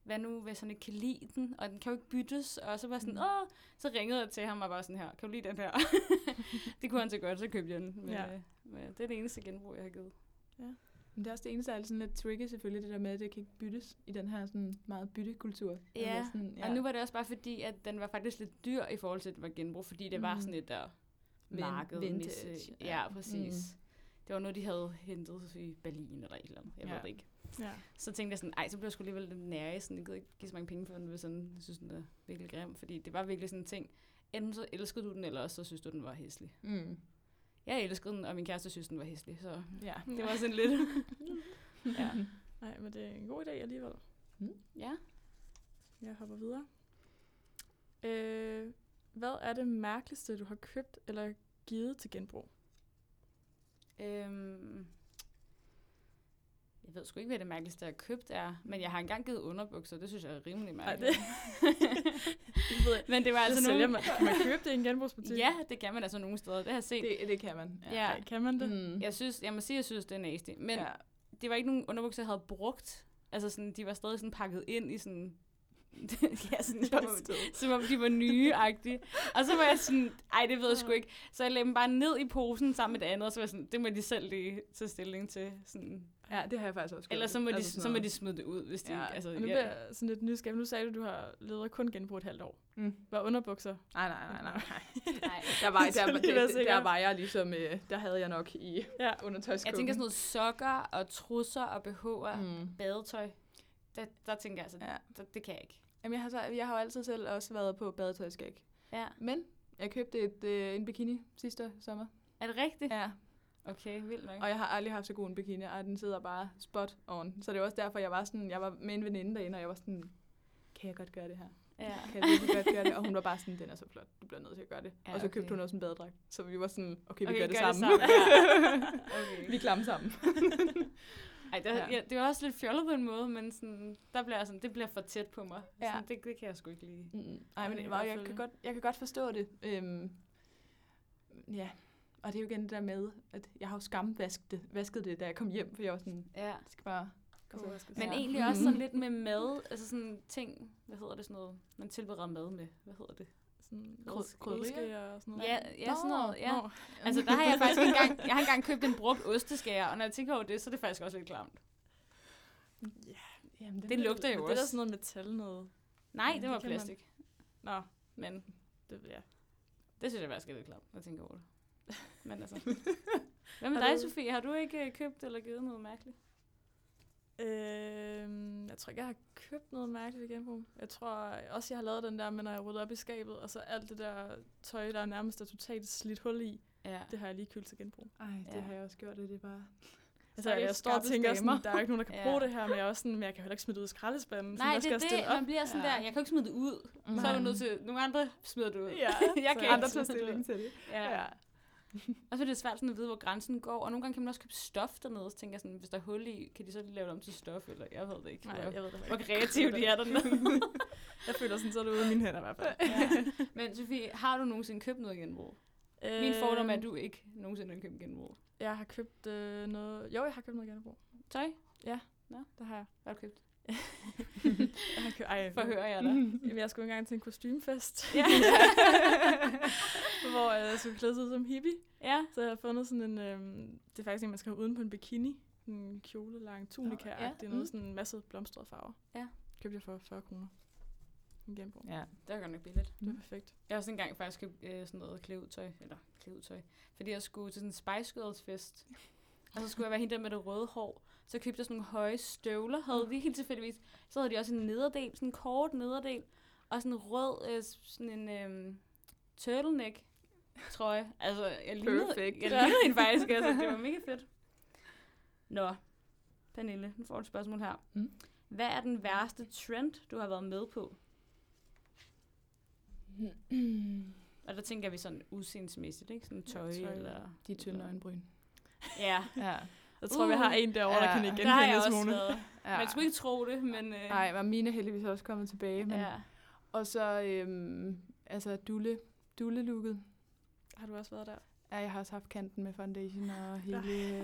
hvad nu, hvis han ikke kan lide den, og den kan jo ikke byttes, og så var jeg sådan, Mm. åh, så ringede jeg til ham og var sådan her, kan du lide den her? det kunne han så godt, så købte jeg den. Men, Ja. ja. øh, men det er det eneste genbrug, jeg har givet. Men det er også det eneste, der er sådan lidt tricky selvfølgelig, det der med, at det kan ikke byttes i den her sådan meget byttekultur. Ja, sådan, Ja. Og nu var det også bare fordi, at den var faktisk lidt dyr i forhold til, at det var genbrug, fordi det var Mhm. sådan et der marked. vintage, Ja, ja. præcis. Det var noget, de havde hentet i Berlin eller et eller andet. Jeg Ja. ved det ikke. Ja. Så tænkte jeg sådan, ej, så blev jeg sgu alligevel lidt nær sådan, jeg gider ikke give så mange penge for den, hvis sådan, jeg synes, den er virkelig grim, fordi det var virkelig sådan en ting, enten så elskede du den, eller også så synes du, den var hæslig. Mm. Jeg elskede den, og min kæreste synes, den var hæslig, så Ja. det var sådan lidt, ja. Nej, men det er en god idé alligevel. ja. Jeg hopper videre. Øh, hvad er det mærkeligste, du har købt eller givet til genbrug? Øhm, jeg ved sgu ikke, hvad det mærkeligste, jeg har købt er, men jeg har engang givet underbukser, det synes jeg er rimelig Ej, mærkeligt. det ved jeg. men det var Altså, nogle... man, kan man købe det i en genbrugsbutik? Ja, det kan man altså nogle steder, det har jeg set. Det, det kan man. Ja. Ej, kan man det? Mm. Jeg synes, jeg må sige, jeg synes, det er nasty. Men ja. ja. det var ikke nogen underbukser, jeg havde brugt. Altså sådan, de var stadig sådan pakket ind i sådan... ja, sådan, som, om, som om de var nye-agtige. Og så var jeg sådan, ej, det ved jeg sgu ikke. Så jeg lagde dem bare ned i posen sammen med det andet, og så var jeg sådan, det må de selv lige tage stilling til. Sådan. Ja, det har jeg faktisk også gjort. Eller så må, de, Altså så må de smide det ud, hvis de Ja, ikke... Altså, Og nu ja. bliver jeg sådan lidt nysgerrig. Nu sagde du, du har levet kun genbrug et halvt år. Mm. Var underbukser? Nej, nej, nej, nej. nej. Der var, der, der, der, der var jeg ligesom, øh, der havde jeg nok i Ja. undertøjskuffen. Jeg tænker sådan noget sokker og trusser og BH'er, mm. Mm. badetøj. Der, der tænker jeg altså, Ja. der, det kan jeg ikke. Jamen, jeg har, så, jeg har jo altid selv også været på badetøjskæg. Ja. Men jeg købte et, øh, en bikini sidste sommer. Er det rigtigt? Ja. Okay, vildt nok. Og jeg har aldrig haft så god en bikini, og den sidder bare spot on. Så det er også derfor, jeg var sådan, jeg var med en veninde derinde, og jeg var sådan, kan jeg godt gøre det her? Ja. Kan jeg godt gøre det? Og hun var bare sådan, den er så flot, du bliver nødt til at gøre det. Ja, og så købte okay. hun også en badedragt. Så vi var sådan, okay, vi Okay, gør det gør det sammen. sammen, Okay. vi klamme sammen. Ej, det, Ja. ja. det var også lidt fjollet på en måde, men sådan, der bliver sådan, det bliver for tæt på mig. Ja. Sådan, det, det kan jeg sgu ikke lide. Mm. Ej, men det var, jeg, kan det. godt, jeg kan godt forstå det. Øhm, ja, og det er jo igen det der med, at jeg har jo skamvasket det, vasket det, da jeg kom hjem, for jeg var sådan, Ja. det skal bare... Altså. Men Ja. egentlig også sådan lidt med mad, altså sådan ting, hvad hedder det sådan noget, man tilbereder mad med, hvad hedder det? sådan Kryd- krydderier? og sådan noget. Ja, ja sådan noget. Ja. Nå, Altså, der har jeg faktisk engang, jeg har engang købt en brugt osteskærer, og når jeg tænker over det, så er det faktisk også lidt klamt. Jamen, Det lugter jo det er da også. sådan noget metal noget. Nej, Ja, det var det man- plastik. Nå, Men det, ja. det synes jeg faktisk er lidt klamt, når jeg tænker over det. Men altså. Hvad med dig, du- Sofie? Har du ikke øh, købt eller givet noget mærkeligt? Øhm, jeg tror ikke, jeg har købt noget mærkeligt i genbrug. Jeg tror også, jeg har lavet den der med, når jeg rydder op i skabet, og så alt det der tøj, der nærmest er totalt slidt hul i, Ja. det har jeg lige købt til genbrug. Ej, det Ja. har jeg også gjort, og det er bare... Altså, jeg står og tænker sådan, der er ikke nogen, der kan Ja. bruge det her, men jeg er også sådan, men jeg kan heller ikke smide det ud i skraldespanden. så Nej, det skal er det. op? Man bliver sådan Ja. der, jeg kan ikke smide det ud. Så er du nødt til, nogle andre smider det ud. Ja, jeg så kan Andre ikke tager smide det ud. stilling til det. Ja. Og så er det svært sådan at vide, hvor grænsen går. Og nogle gange kan man også købe stof dernede. Så tænker jeg sådan, hvis der er hul i, kan de så lige lave det om til stof? Eller jeg ved det ikke. Nej, hvor, jeg, jeg ved det hvor kreative de er dernede. Jeg føler sådan, så er det ude af mine hænder i hvert fald. ja. Men Sofie, har du nogensinde købt noget genbrug? Min fordom er, at du ikke nogensinde har købt genbrug. Jeg har købt øh, noget... Jo, jeg har købt noget genbrug. Tøj? Det har jeg. Hvad har du købt? Jeg har købt... Ej, Forhører jeg dig. Jamen, jeg skulle engang til en kostymefest. Ja. hvor jeg skulle klæde sig ud som hippie. ja. Så jeg har fundet sådan en... Øhm, det er faktisk en, man skal have uden på en bikini. En kjole, lang tunika ja. Det er noget Mm. sådan en masse blomstrede farver. Ja. Købte jeg for 40 kroner. En genbrug. Ja. Det var godt nok billigt. Det er perfekt. Jeg har også engang faktisk købt øh, sådan noget klædetøj, eller klædetøj, fordi jeg skulle til sådan en Spice Girls fest. Og så skulle jeg være hende der med det røde hår. Så købte jeg sådan nogle høje støvler, havde de helt tilfældigvis. Så havde de også en nederdel, sådan en kort nederdel, og sådan en rød, øh, sådan en øh, turtleneck trøje. Altså, jeg lignede, Perfect. jeg lignede hende faktisk, altså, det var mega fedt. Nå, Pernille, nu får du et spørgsmål her. Mm. Hvad er den værste trend, du har været med på? Og der tænker vi sådan udseendsmæssigt, ikke? Sådan tøj, tøj, tøj ja. eller... De tynde øjenbryn. Ja. Ja. Jeg tror, uh, vi har en derovre, der Ja. kan Der ikke har jeg genkende Simone. ja. Man skulle ikke tro det, men... Øh, Nej, men mine er heldigvis også kommet tilbage. Men, Ja. Og så, øhm, altså, dulle, dulle-looket. Har du også været der? Ja, jeg har også haft kanten med foundation og hele...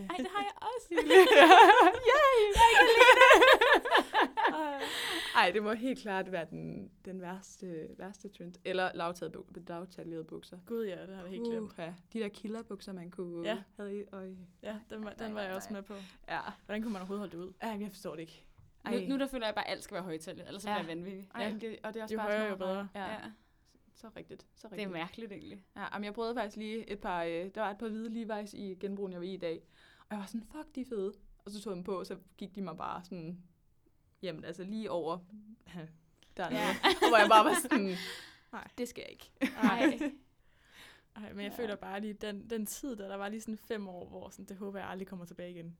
Ej, det har jeg også. Ej, det må helt klart være den, den værste, værste trend. Eller lavtaljerede bukser. Gud ja, det har jeg helt glemt. ja. De der killerbukser, man kunne Ja. have i. Og, Ja, den var, den var jeg også med på. ja. Hvordan kunne man overhovedet holde det ud? Ej, jeg forstår det ikke. Nu, nu der føler jeg bare, at alt skal være højtallet, ellers så Ja. bliver jeg vanvittig. Ej, det, og det er også Jo bare højere, jo bedre. Ja, Ja. ja. Så rigtigt. Så Det er rigtigt. mærkeligt egentlig. Ja, jamen jeg prøvede faktisk lige et par, øh, der var et par hvide Levi's i genbrugen, jeg var i i dag. Og jeg var sådan, fuck, de er fede. Og så tog jeg dem på, og så gik de mig bare sådan, jamen altså lige over dernede. Ja. Hvor jeg bare var sådan, Nej. det skal jeg ikke. Nej. Ej, men jeg Ja. føler bare lige, den, den tid, der, der var lige sådan fem år, hvor sådan, det håber jeg aldrig kommer tilbage igen.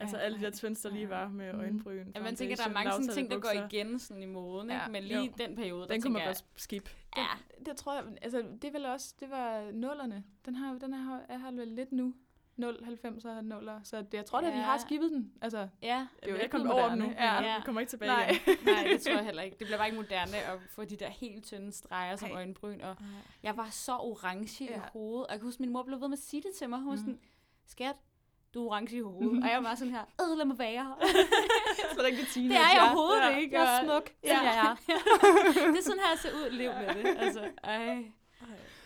Altså Ja, alle de der trends, der lige var med Mm. øjenbryn. Ja, man tænker, der er mange sådan ting, der går igen sådan i moden, ikke? Ja. Men lige Jo. den periode, der Den kunne man jeg, godt skip. ja, Det tror jeg, altså det vil også, det var nullerne. Den har, den er, er har vel lidt nu. 0, 90 og 0'er. Så det, jeg tror da, de Ja. har skibet den. Altså, ja. Det er jo ikke kom blevet over den nu, ja. Ja. ja. kommer ikke tilbage nej. igen. Nej, det tror jeg heller ikke. Det bliver bare ikke moderne at få de der helt tynde streger som Ej. øjenbryn. Og jeg var så orange ja. i hovedet. Og jeg kan huske, min mor blev ved med at sige det til mig. Hun var Mm. sådan, skat, du er orange i hovedet. og jeg var sådan her, øh, lad mig være. så rigtig det teenager. er jeg overhovedet ja. ikke. Jeg er smuk. Ja. Ja. Jeg er. det er sådan her, jeg ser ud. Lev med det. Altså, ej.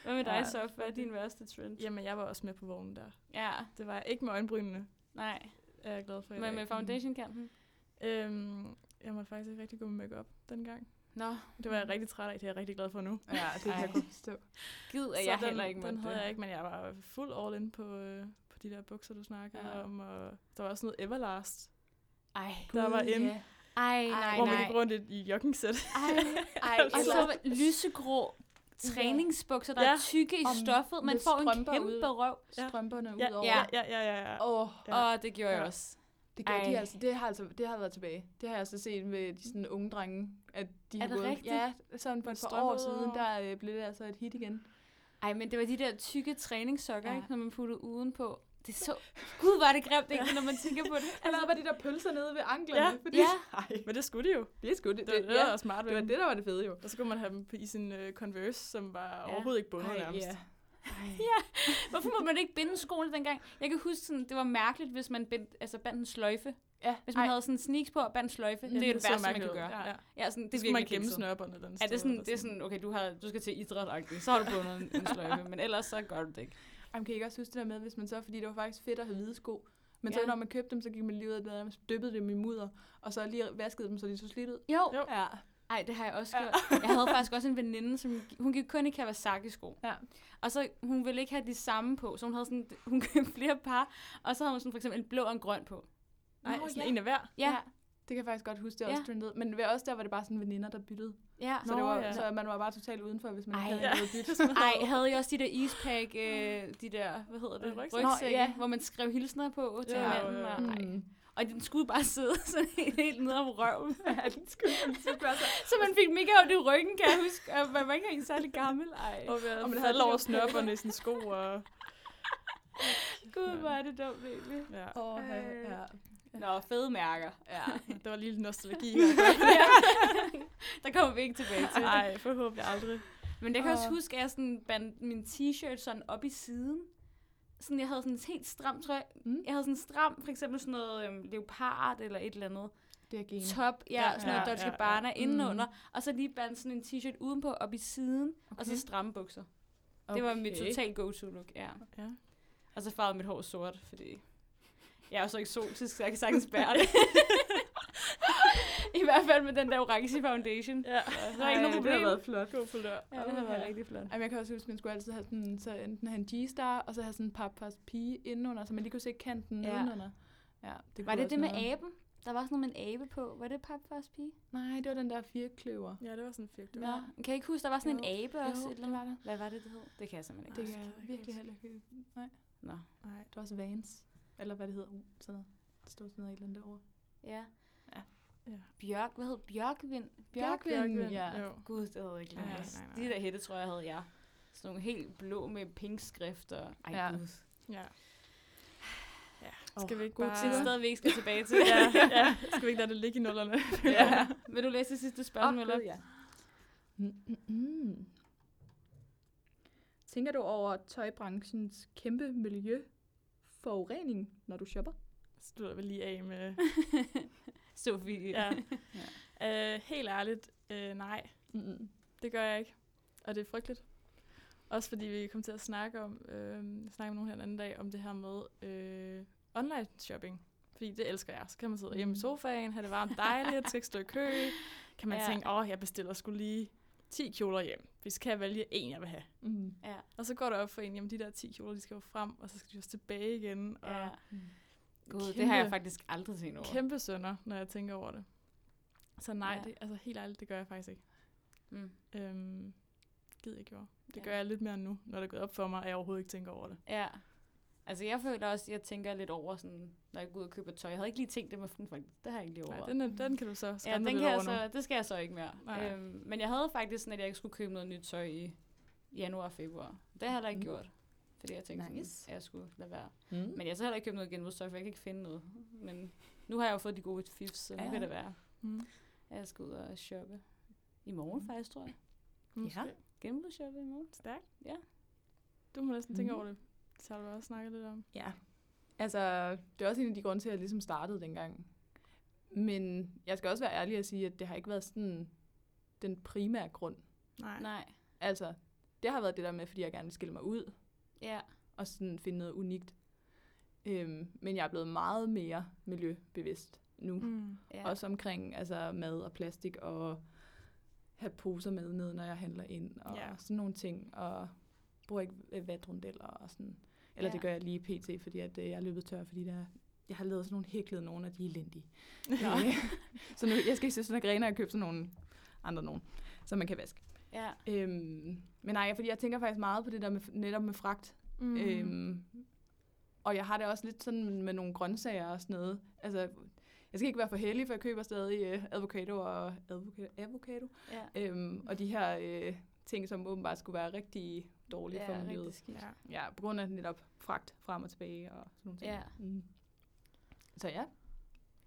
Hvad med dig, Ja. så? Hvad er din værste trend? Jamen, jeg var også med på vognen der. Ja, Det var jeg ikke med øjenbrynene, nej. er jeg glad for i Men dag. med foundation-kanten? Øhm, jeg måtte faktisk ikke rigtig gå med makeup dengang. Nå, Det var jeg rigtig træt af, det er jeg rigtig glad for nu. Ja, det kan jeg godt forstå. gid, at jeg den, heller ikke Den måtte havde det. jeg ikke, men jeg var fuld all in på, øh, på de der bukser, du snakkede Ja. om. Og der var også noget Everlast, Ej, der var inde, ja. Ej, nej, hvor man nej. gik rundt i, joggingsæt. Ej, Ej, og så var lysegrå træningsbukser, der Ja. er tykke i stoffet. Man får en kæmpe ude. røv. Ja. strømperne Ja, ud over. ja, ja, ja, ja. ja. Åh, Ja. Åh, det gjorde jeg Ja. også. det, gør de altså, det, har altså, det har været tilbage. Det har jeg så set med de sådan unge drenge, at de Er har det gået. rigtigt? Ja, sådan for et par år ud siden, der øh, blev det altså et hit igen. Ej, men det var de der tykke træningssokker, Ja. ikke, når man puttede udenpå. Det så... Gud, var det grimt, ikke, når man tænker på det. Eller var de der pølser nede ved anklerne. Ja. fordi, Ja. Ej, Men det skulle de jo. det er sgu det. Det, Det, ja, var smart ved det var det, der var det fede jo. Og så kunne man have dem på- i sin uh, Converse, som var Ja. overhovedet ikke bundet Ej, nærmest. ja. Hvor Hvorfor må man ikke binde skoene dengang? Jeg kan huske, sådan, det var mærkeligt, hvis man bind, altså bandt en sløjfe. Ja, Hvis man Ej. havde sådan sneaks på og bandt en sløjfe. det er det så værste, man kan gøre. Ja, ja. Ja, sådan, det Det er skal man gemme snørbåndet den Ja, det er sådan, det er sådan okay, du, har, du skal til idræt så har du bundet en, en sløjfe, men ellers så gør du det ikke. Jamen, kan I ikke også huske det der med, hvis man så, fordi det var faktisk fedt at have hvide sko, men så Ja. når man købte dem, så gik man lige ud af det, dyppede dem i mudder, og så lige vaskede dem, så de så slidt ud. Jo. Jo. Ja. Ej, det har jeg også Ja. gjort. Jeg havde faktisk også en veninde, som hun gik kun i Kawasaki-sko. Ja. Og så hun ville ikke have de samme på, så hun havde sådan, hun købte flere par, og så havde hun sådan for eksempel en blå og en grøn på. Nej, Nå, sådan ja. en af hver. Ja, Det kan jeg faktisk godt huske, det er Ja. også trendet. Men ved os, der var det bare sådan veninder, der byttede. ja. Så, Nå, det var, ja. så man var bare totalt udenfor, hvis man Ej. ikke Ja. havde noget bytte. Ej, havde I også de der ispack, øh, de der, hvad hedder det, rygsække? Nå, ja. hvor man skrev hilsner på til Ja, hinanden. ja, ja. Og, ej. Mm. og den skulle bare sidde sådan helt, helt nede om røven. Ja, den skulle man så gøre sig. så man fik mega ondt i ryggen, kan jeg huske. Og man var ikke engang særlig gammel. Ej, Og, og man havde over der snørbåndet i sine sko. Og, gud, hvor er det dumt egentlig. ja. Åh, Øh. ja. Nå, fede mærker. ja. Det var lige lidt nostalgi. der kommer vi ikke tilbage til. Nej, forhåbentlig aldrig. Men jeg kan også Åh. huske, at jeg sådan bandt min t-shirt sådan op i siden. Sådan, jeg havde sådan en helt stram trøje. Mm. Jeg havde sådan en stram, for eksempel sådan noget øhm, leopard eller et eller andet. Det er. Top, ja, Ja, sådan noget ja, Dolce ja, ja. Gabbana indenunder. Mm. Og så lige bandt sådan en t-shirt udenpå op i siden. Okay. Og så Okay. stramme bukser. Okay. Det var mit total go-to look, ja. Ja. Og så farvede mit hår sort, fordi jeg er jo så eksotisk, så jeg kan sagtens bære det. I hvert fald med den der orange foundation. Ja. Så der er ikke noget det problem. har været flot. God kulør. Ja, det har været rigtig flot. Jamen, jeg kan også huske, at man skulle altid have sådan, så enten have en G-star, og så have sådan en pappas pige indenunder, så man lige kunne se kanten Ja. nedenunder. Ja, det Var det det med noget. aben? Der var sådan noget med en abe på. Var det papfars pige? Nej, det var den der firkløver. Ja, det var sådan fedt. Ja. Ja. Kan I ikke huske, der var sådan en Jo. abe også? Jo, et eller det andet? Hvad var det, det hed? Det kan jeg simpelthen Det ikke det kan jeg virkelig heller ikke. Nej, Nå. Nej. det var også Vans. Eller hvad det hedder. Uh, sådan noget. Der stod sådan noget et eller andet derovre. Ja. Ja. Ja. Bjørk, hvad hed Bjørkvind? Bjørkvind, Bjørkvind, ja. Jo. Gud, det havde jeg ikke Nej, lært. nej, nej. De der hætte, tror jeg, havde jeg. Sådan nogle helt blå med pink skrifter. Ej, Ja. ja. gud. Ja. Åh, Skal vi ikke gode bare... Det er et sted, vi ikke skal tilbage til. ja, ja. Skal vi ikke lade det ligge i nullerne? ja. Vil du læse det sidste spørgsmål op? Åh, ja. Mm, mm, mm. Tænker du over tøjbranchens kæmpe miljøforurening, når du shopper? Slutter vi lige af med... Sofie. Ja. ja. Uh, helt ærligt, uh, nej. Mm. Det gør jeg ikke. Og det er frygteligt. Også fordi vi kom til at snakke om, øh, snakke med nogen her en anden dag, om det her med øh, online shopping. Fordi det elsker jeg. Så kan man sidde hjemme i Mm. sofaen, have det varmt dejligt, skal ikke stå i kø. Kan man Ja. tænke, åh, jeg bestiller skulle lige 10 kjoler hjem. Hvis kan jeg vælge en, jeg vil have. Mm. Ja. Og så går det op for en, jamen de der 10 kjoler, de skal jo frem, og så skal de også tilbage igen. Og ja. Mm. Gud, det Kæmpe- har jeg faktisk aldrig tænkt over. kæmpe sønder, når jeg tænker over det. Så nej, Ja. det, altså helt ærligt, det gør jeg faktisk ikke. Mm. Øhm, gider jeg gjorde. Det Ja. gør jeg lidt mere nu, når det er gået op for mig, at jeg overhovedet ikke tænker over det. Ja. Altså, jeg føler også, jeg tænker lidt over, sådan, når jeg går ud og køber tøj. Jeg havde ikke lige tænkt det med faktisk. Det har jeg ikke lige over. Nej, den, er, den kan du så ja, den kan jeg nu. så, det skal jeg så ikke mere. Nej. Øhm, men jeg havde faktisk sådan, at jeg ikke skulle købe noget nyt tøj i januar og februar. Det har jeg heller ikke Mm. gjort. Fordi jeg tænkte, Nice. sådan, at jeg skulle lade være. Mm. Men jeg har så heller ikke købt noget genbrugstøj, for jeg kan ikke finde noget. Men nu har jeg jo fået de gode fifs, så nu Ja. kan det være, Mm. at jeg skal ud og shoppe. I morgen faktisk, tror jeg. Måske. Ja. Genbrugsshoppe i morgen. Stærkt. Ja. Du må næsten tænke Mhm. over det. Det har du også snakket lidt om. Ja. Altså, det er også en af de grunde til, at jeg ligesom startede dengang. Men jeg skal også være ærlig og sige, at det har ikke været sådan den primære grund. Nej. Nej. Altså, det har været det der med, fordi jeg gerne vil skille mig ud Ja. og sådan finde noget unikt. Øhm, men jeg er blevet meget mere miljøbevidst nu. Mm. Ja. Også omkring altså, mad og plastik og have poser med ned, når jeg handler ind og Ja. sådan nogle ting. Og bruger ikke øh, vatrundeller og sådan. Eller Ja. det gør jeg lige pt, fordi at, øh, jeg er løbet tør, fordi der, jeg har lavet sådan nogle hæklede nogle, og de er elendige. Ja. Øh, så nu, jeg skal ikke se sådan nogle grener og købe sådan nogle andre nogen, som man kan vaske. ja. Øhm, men nej, fordi jeg tænker faktisk meget på det der med, netop med fragt. Mm. Øhm, og jeg har det også lidt sådan med nogle grøntsager og sådan noget. Altså, jeg skal ikke være for heldig, for jeg køber stadig øh, avocado og avocado, avocado ja. øhm, og de her øh, ting, som åbenbart skulle være rigtig dårlige Ja, for miljøet. Ja. Ja, på grund af netop fragt frem og tilbage og sådan nogle ting. Ja. Mm. Så ja,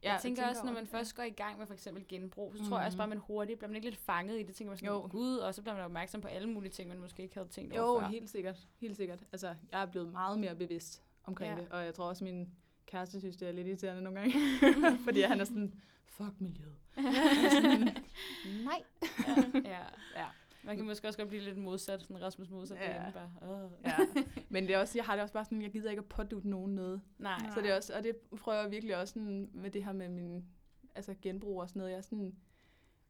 Ja, jeg tænker også, når man først går i gang med for eksempel genbrug, så tror jeg også bare, at man hurtigt bliver man ikke lidt fanget i det. Tænker man sådan, Jo. gud, og så bliver man opmærksom på alle mulige ting, man måske ikke havde tænkt Jo, over før. helt sikkert. Helt sikkert. Altså, jeg er blevet meget mere bevidst omkring Ja. ja. det, og jeg tror også, min kæreste synes, det er lidt irriterende nogle gange. Fordi han er sådan, fuck miljøet. Sådan, Nej. ja. Ja. Man kan måske også godt blive lidt modsat, sådan Rasmus modsat Ja. derhjemme bare. Ja. Men det er også, jeg har det også bare sådan, jeg gider ikke at pådute nogen noget. Nej. Så det er også, og det prøver jeg virkelig også sådan, med det her med min altså genbrug og sådan noget. Jeg er sådan,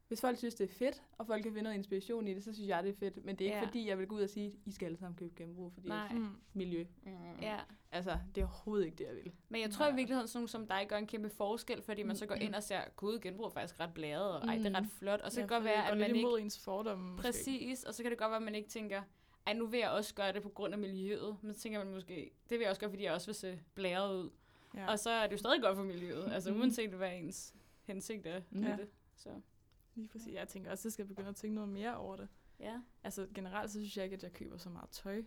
hvis folk synes, det er fedt, og folk kan finde noget inspiration i det, så synes jeg, det er fedt. Men det er ikke Ja. fordi, jeg vil gå ud og sige, I skal alle sammen købe genbrug, fordi Nej. Mm. miljø. Ja. Altså, det er overhovedet ikke det, jeg vil. Men jeg tror i Nej. virkeligheden, sådan nogen som dig gør en kæmpe forskel, fordi man så går ind og ser, gud, genbrug er faktisk ret blæret, og ej, det er ret Mm. flot. Og så Ja, kan det godt det være, at man ikke... imod ens fordomme. måske. Præcis, og så kan det godt være, at man ikke tænker, ej, nu vil jeg også gøre det på grund af miljøet. Men så tænker man måske, det vil jeg også gøre, fordi jeg også vil se blæret ud. Ja. Og så er det jo stadig godt for miljøet, altså uanset hvad ens hensigt er med Ja. det. Så Lige præcis. Jeg tænker også, at jeg skal begynde at tænke noget mere over det. ja. Altså generelt, så synes jeg ikke, at jeg køber så meget tøj.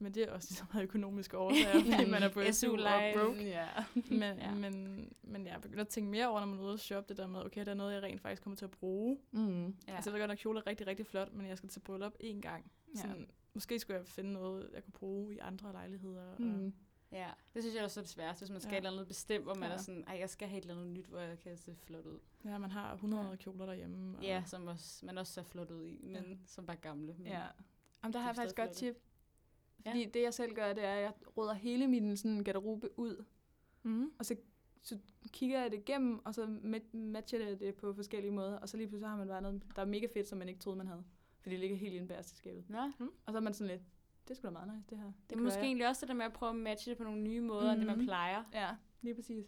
Men det er også så meget økonomiske årsager, fordi man er på SU og broke. Ja. Men, Ja. ja. men, men jeg begynder at tænke mere over, når man er ude og shoppe, det der med, okay, der er noget, jeg rent faktisk kommer til at bruge. Mm. ja. Ja. Altså, ved godt nok, kjole er rigtig, rigtig flot, men jeg skal til bryllup én gang. Ja. Sådan, Måske skulle jeg finde noget, jeg kunne bruge i andre lejligheder. Og, Mm. Ja, det synes jeg også er det sværeste, hvis man skal Ja. ja. et eller andet bestemt, hvor man Ja. er sådan, ej, jeg skal have et eller andet nyt, hvor jeg kan se flot ud. ja, man har 100 kjoler derhjemme. Og, Ja, som også, man også ser flot ud i, men Ja. som bare gamle. Men, Ja. Jamen, der har jeg faktisk godt tip. Ja. Fordi det, jeg selv gør, det er, at jeg råder hele min sådan, garderobe ud, Mm. og så, så kigger jeg det igennem, og så ma- matcher jeg det på forskellige måder, og så lige pludselig har man bare noget, der er mega fedt, som man ikke troede, man havde. Fordi det ligger helt inde i skabet. Nå, Og så er man sådan lidt, det skulle da meget nice, det her. det er kører måske jeg. egentlig også det der med at prøve at matche det på nogle nye måder, mm. end det man Mhm. plejer. Ja, lige præcis.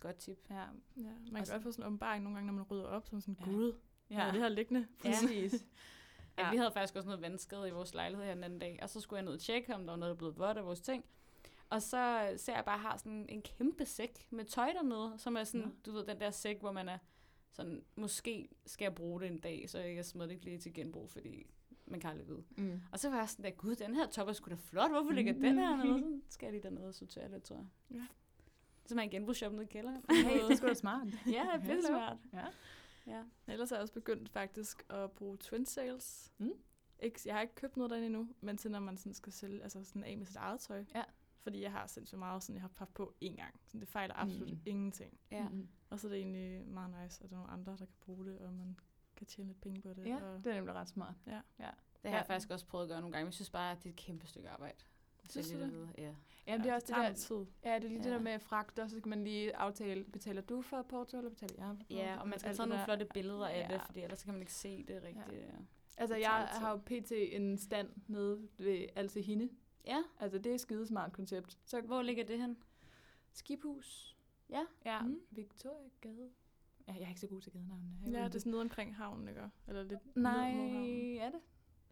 Godt tip. Ja, Ja, man kan godt få sådan en åbenbaring nogle gange, når man rydder op, er man sådan, Ja. gud, ja. er det her liggende? Ja. præcis. Ja. Ja. Vi havde faktisk også noget vandskade i vores lejlighed her den anden dag, og så skulle jeg ned og tjekke, om der var noget, der blev vådt af vores ting. Og så ser jeg bare, har sådan en kæmpe sæk med tøj dernede, som er sådan, Nå. du ved, den der sæk, hvor man er sådan, måske skal jeg bruge det en dag, så jeg smider det ikke lige til genbrug, fordi man kan aldrig vide. Mm. Og så var jeg sådan der, gud, den her top er sgu da flot, hvorfor ligger den her nede? Så skal jeg lige dernede og sortere lidt, tror jeg. Ja. Så man en genbrugsshop nede i kælderen. Hey, det skulle da smart. ja, det er smart. Ja. Ja. Ellers er jeg også begyndt faktisk at bruge twin sales. Mm. Ikke, jeg har ikke købt noget derinde endnu, men til når man sådan skal sælge, altså sådan af med sit eget tøj. Ja. Fordi jeg har sindssygt meget, sådan jeg har haft på én gang. Så det fejler absolut Mm. mm. ingenting. Ja. Mm. Og så er det egentlig meget nice, at der er nogle andre, der kan bruge det, og man kan tjene lidt penge på det. Ja, og, det er nemlig ret smart. Det har Ja. jeg faktisk også prøvet at gøre nogle gange, men jeg synes bare, at det er et kæmpe stykke arbejde. Synes du det det? videre. Ja. Ja, det er også det der, noget tid. ja, det er lige det Ja. der med fragt, og så skal man lige aftale, betaler du for Porto, eller betaler jeg for Ja, og man skal det nogle der. flotte billeder af Ja. det, fordi ellers så kan man ikke se det rigtigt. Ja. Altså, Det jeg har jo pt. en stand nede ved Altså Hende. ja. Altså, det er et skidesmart koncept. Så Hvor ligger det hen? skibhus. Ja. Ja, Mm. mm. Victoria Gade. Ja, jeg er ikke så god til gadenavnene. Jeg Ja, det er sådan nede omkring havnen, ikke? Eller lidt Nej, er det?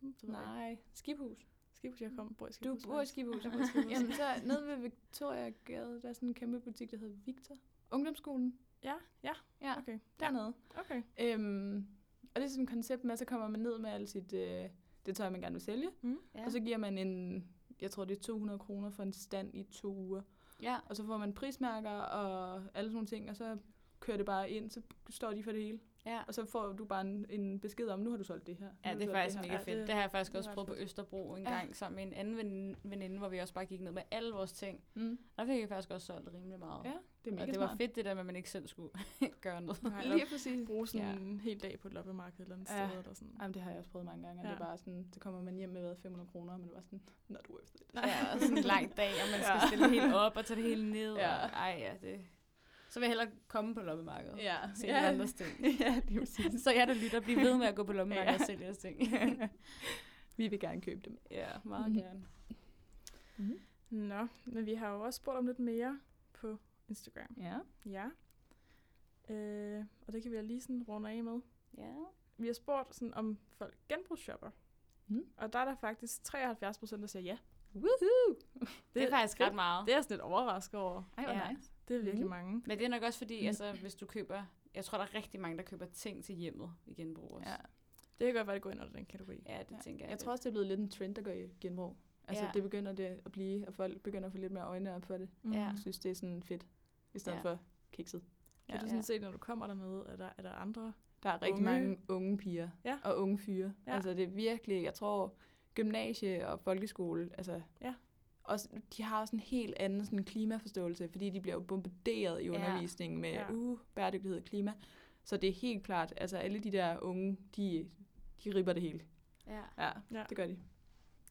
Det jeg ikke. Nej, skibhus. Skibhus, jeg kom, bor i Du Skibhus. bor i skibhus. Jeg bor i Skibhus. Jamen, så nede ved Victoria Gade, der er sådan en kæmpe butik, der hedder Victor. Ungdomsskolen. Ja, ja, Ja, okay. dernede. Okay. Øhm, og det er sådan et koncept med, at så kommer man ned med alt sit, øh, det tøj, man gerne vil sælge. Mm. Ja. Og så giver man en, jeg tror det er 200 kroner for en stand i to uger. ja. Og så får man prismærker og alle sådan nogle ting, og så kører det bare ind, så står de for det hele. ja. Og så får du bare en, en besked om, nu har du solgt det her. Ja, du det er faktisk her. mega Ja, fedt. det- Det har jeg faktisk det er også prøvet på. Østerbro en Ja. gang sammen med en anden veninde, veninde, hvor vi også bare gik ned med alle vores ting. Mm. Der fik jeg faktisk også solgt rimelig meget. Ja, det er mega og det var smart. fedt det der med, at man ikke selv skulle gøre noget. Nej, Lige præcis. bruge sådan Ja. en hel dag på et loppemarked eller andet Ja. sted. Eller sådan. Jamen, det har jeg også prøvet mange gange, og Ja. det er bare sådan, så kommer man hjem med hvad, 500 kroner, men det var sådan, not worth it. Ja, og sådan en lang dag, og man skal Ja. stille det helt op og tage det hele ned. Ja. Og, ej, ja, det... Så vil jeg hellere komme på loppemarkedet. Ja, Se ja. andres ting. ja, det er præcis. Så jeg der lytter, bliv ved med at gå på loppemarkedet Ja. og sælge jeres ting. Vi vil gerne købe dem. ja, meget Mhm. gerne. Mm. Nå, men vi har jo også spurgt om lidt mere på Instagram. Ja. Ja. Øh, og det kan vi da lige sådan runde af med. Ja. Vi har spurgt sådan, om folk genbrugsshopper. Mm. Og der er der faktisk 73 procent, der siger ja. Woohoo! Det er faktisk ret meget. Det er jeg sådan lidt overrasket over. Ej, hvor Ja. nice. Det er virkelig Mm. mange. Men det er nok også fordi, Mm. altså, hvis du køber... Jeg tror, der er rigtig mange, der køber ting til hjemmet i genbrug også. Ja. Det kan godt være, det går ind under den kategori. ja det Ja. tænker jeg. Jeg tror også, det er blevet lidt en trend, der går i genbrug. Altså, Ja. det begynder det at blive, og folk begynder at få lidt mere øjne op for det. Mm. Ja. Jeg synes, det er sådan fedt, i stedet Ja. for kikset. Kan Ja. du sådan se, når du kommer dernede, er der, er der andre? Der er rigtig Unge. mange unge piger Ja. og unge fyre. Ja. Altså det er virkelig, jeg tror, gymnasie og folkeskole, altså Ja. Også, de har også en helt anden sådan, klimaforståelse, fordi de bliver jo bombarderet i Ja. undervisningen med Ja. uh, bæredygtighed og klima. Så det er helt klart, altså alle de der unge, de, de ripper det hele. Ja. Ja, Ja. det gør de.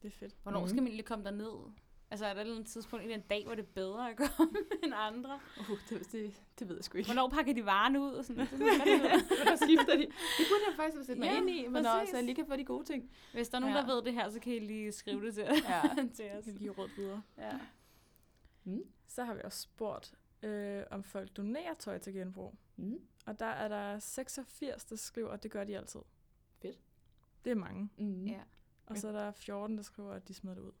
Det er fedt. Hvornår Mhm. skal man egentlig komme derned? Altså er der et eller andet tidspunkt i en dag, hvor det er bedre at komme end andre? Uh, det, det, det ved jeg sgu ikke. Hvornår pakker de varerne ud? Og sådan? Det, Hvornår skifter de? Det burde jeg faktisk have sætte mig Ja, ind i, men præcis. også, så jeg lige kan få de gode ting. Hvis der er nogen, Ja. der ved det her, så kan I lige skrive det til, Ja. til os. Kan give råd videre. Ja. Mm. Så har vi også spurgt, øh, om folk donerer tøj til genbrug. Mm. Og der er der 86, der skriver, at det gør de altid. Fedt. Det er mange. Mm. ja. Og så er der 14, der skriver, at de smider det ud.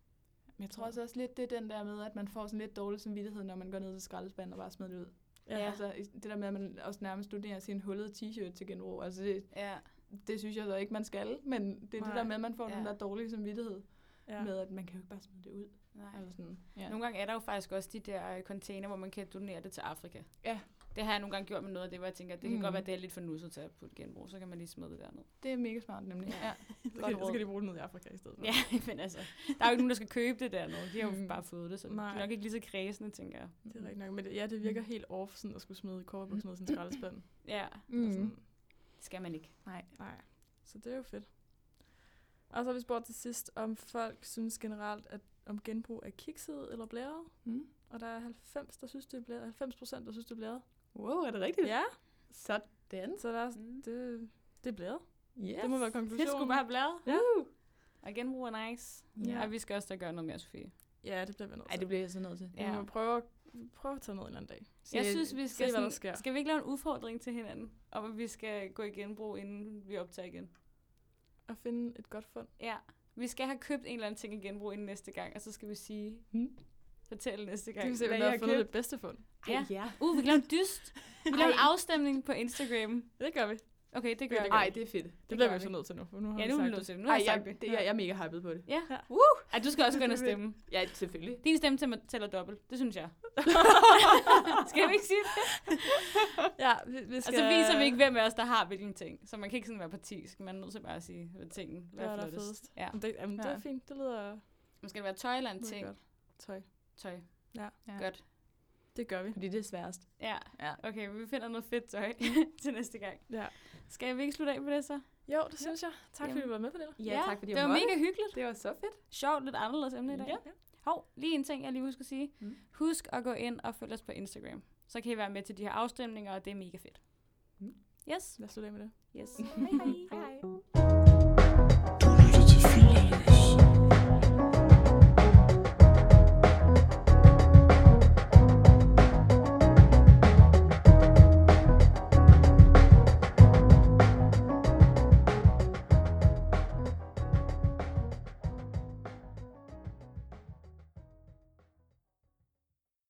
Men jeg tror også, også lidt, det er den der med, at man får sådan lidt dårlig samvittighed, når man går ned til skraldespanden og bare smider det ud. Ja. Altså, det der med, at man også nærmest donerer sin hullede t-shirt til genbrug. Altså, det, ja. det synes jeg så ikke, man skal. Men det er Nej. det der med, at man får ja. den der dårlige samvittighed Ja. med, at man kan jo ikke bare smide det ud. Nej. Eller sådan. Ja. Nogle gange er der jo faktisk også de der øh, container, hvor man kan donere det til Afrika. Ja. Det har jeg nogle gange gjort med noget af det, hvor jeg tænker, at det kan Mm. godt være, at det er lidt for nusset til at putte genbrug, så kan man lige smide det derned. Det er mega smart nemlig. Ja. Ja. Så skal, så skal de bruge det ned i Afrika i stedet for. Ja, men altså, der er jo ikke nogen, der skal købe det dernede. De har jo Mm. bare fået det, så Nej. de er nok ikke lige så kredsende, tænker jeg. Det er rigtigt nok. Men det, ja, det virker helt off, sådan at skulle smide kobberbukser ned i sin skraldespand. Ja, Mm. Mm. Sådan, det skal man ikke. Nej. nej. Så det er jo fedt. Og så har vi spurgt til sidst, om folk synes generelt, at om genbrug er kikset eller blæret. Mm. Og der er 90, der synes, det er blæret. 90 procent, der synes, det er blæret. Wow, er det rigtigt? Ja, Sådan. så der er, Mm. det, det er blæret. Yes. Det må være Det konklusionen. skulle bare bladet. Ja. Og genbrug er nice. Ja. Og vi skal også da gøre noget mere, Sofie. Ja, det bliver vi nødt til. det bliver jeg så nødt til. Vi må prøve, prøve at tage ned en anden dag. Jeg Se- synes, vi se, skal, hvad der sker. skal vi ikke lave en udfordring til hinanden, om at vi skal gå i genbrug, inden vi optager igen? At finde et godt fund. Ja. Vi skal have købt en eller anden ting i genbrug inden næste gang, og så skal vi sige, Hmm. Fortælle næste gang. kan vi se, hvad der har købt. det bedste fund. Ja. ja. Uh, vi kan lave en dyst. Vi kan lave en afstemning på Instagram. Det gør vi. Okay, det gør Det vi. gør Ej, det er fedt. Det, gør bliver vi så nødt til nu. For nu har Ja, vi nu er vi sagt nødt det. til det. Nu har Ej, jeg sagt jeg, det. det, jeg, jeg er mega hyped på det. Ja. Ja. Woo! Ej, du skal også gå ind og Det stemme. Ja, selvfølgelig. Din stemme tæller- tæller dobbelt. Det synes jeg. skal vi ikke sige det? Ja, vi, vi Og skal... så viser vi ikke, hvem af os, der har hvilken ting. Så man kan ikke sådan være partisk. Man er nødt til bare at sige, hvad tingen hvad Hvad er er der flottest. fedest? Ja. Men det, jamen, det Ja. er fint. Det lyder, Man skal det være tøj eller en lyder ting. godt. Tøj. Tøj. Ja. Ja. Godt. Det gør vi. Fordi det er sværest. Ja. Ja. Okay, vi finder noget fedt tøj til næste gang. Ja. Skal vi ikke slutte af på det så? Jo, det synes jeg. Tak fordi Jamen. du var med på det. Ja, tak fordi det jeg var måtte. mega hyggeligt. Det var så fedt. Sjovt, lidt anderledes emne i dag. Ja. Hov, lige en ting, jeg lige husker at sige. Mm. Husk at gå ind og følge os på Instagram. Så kan I være med til de her afstemninger, og det er mega fedt. Mm. Yes. Lad os slutte af med det. Yes. hej hej. Hej hej.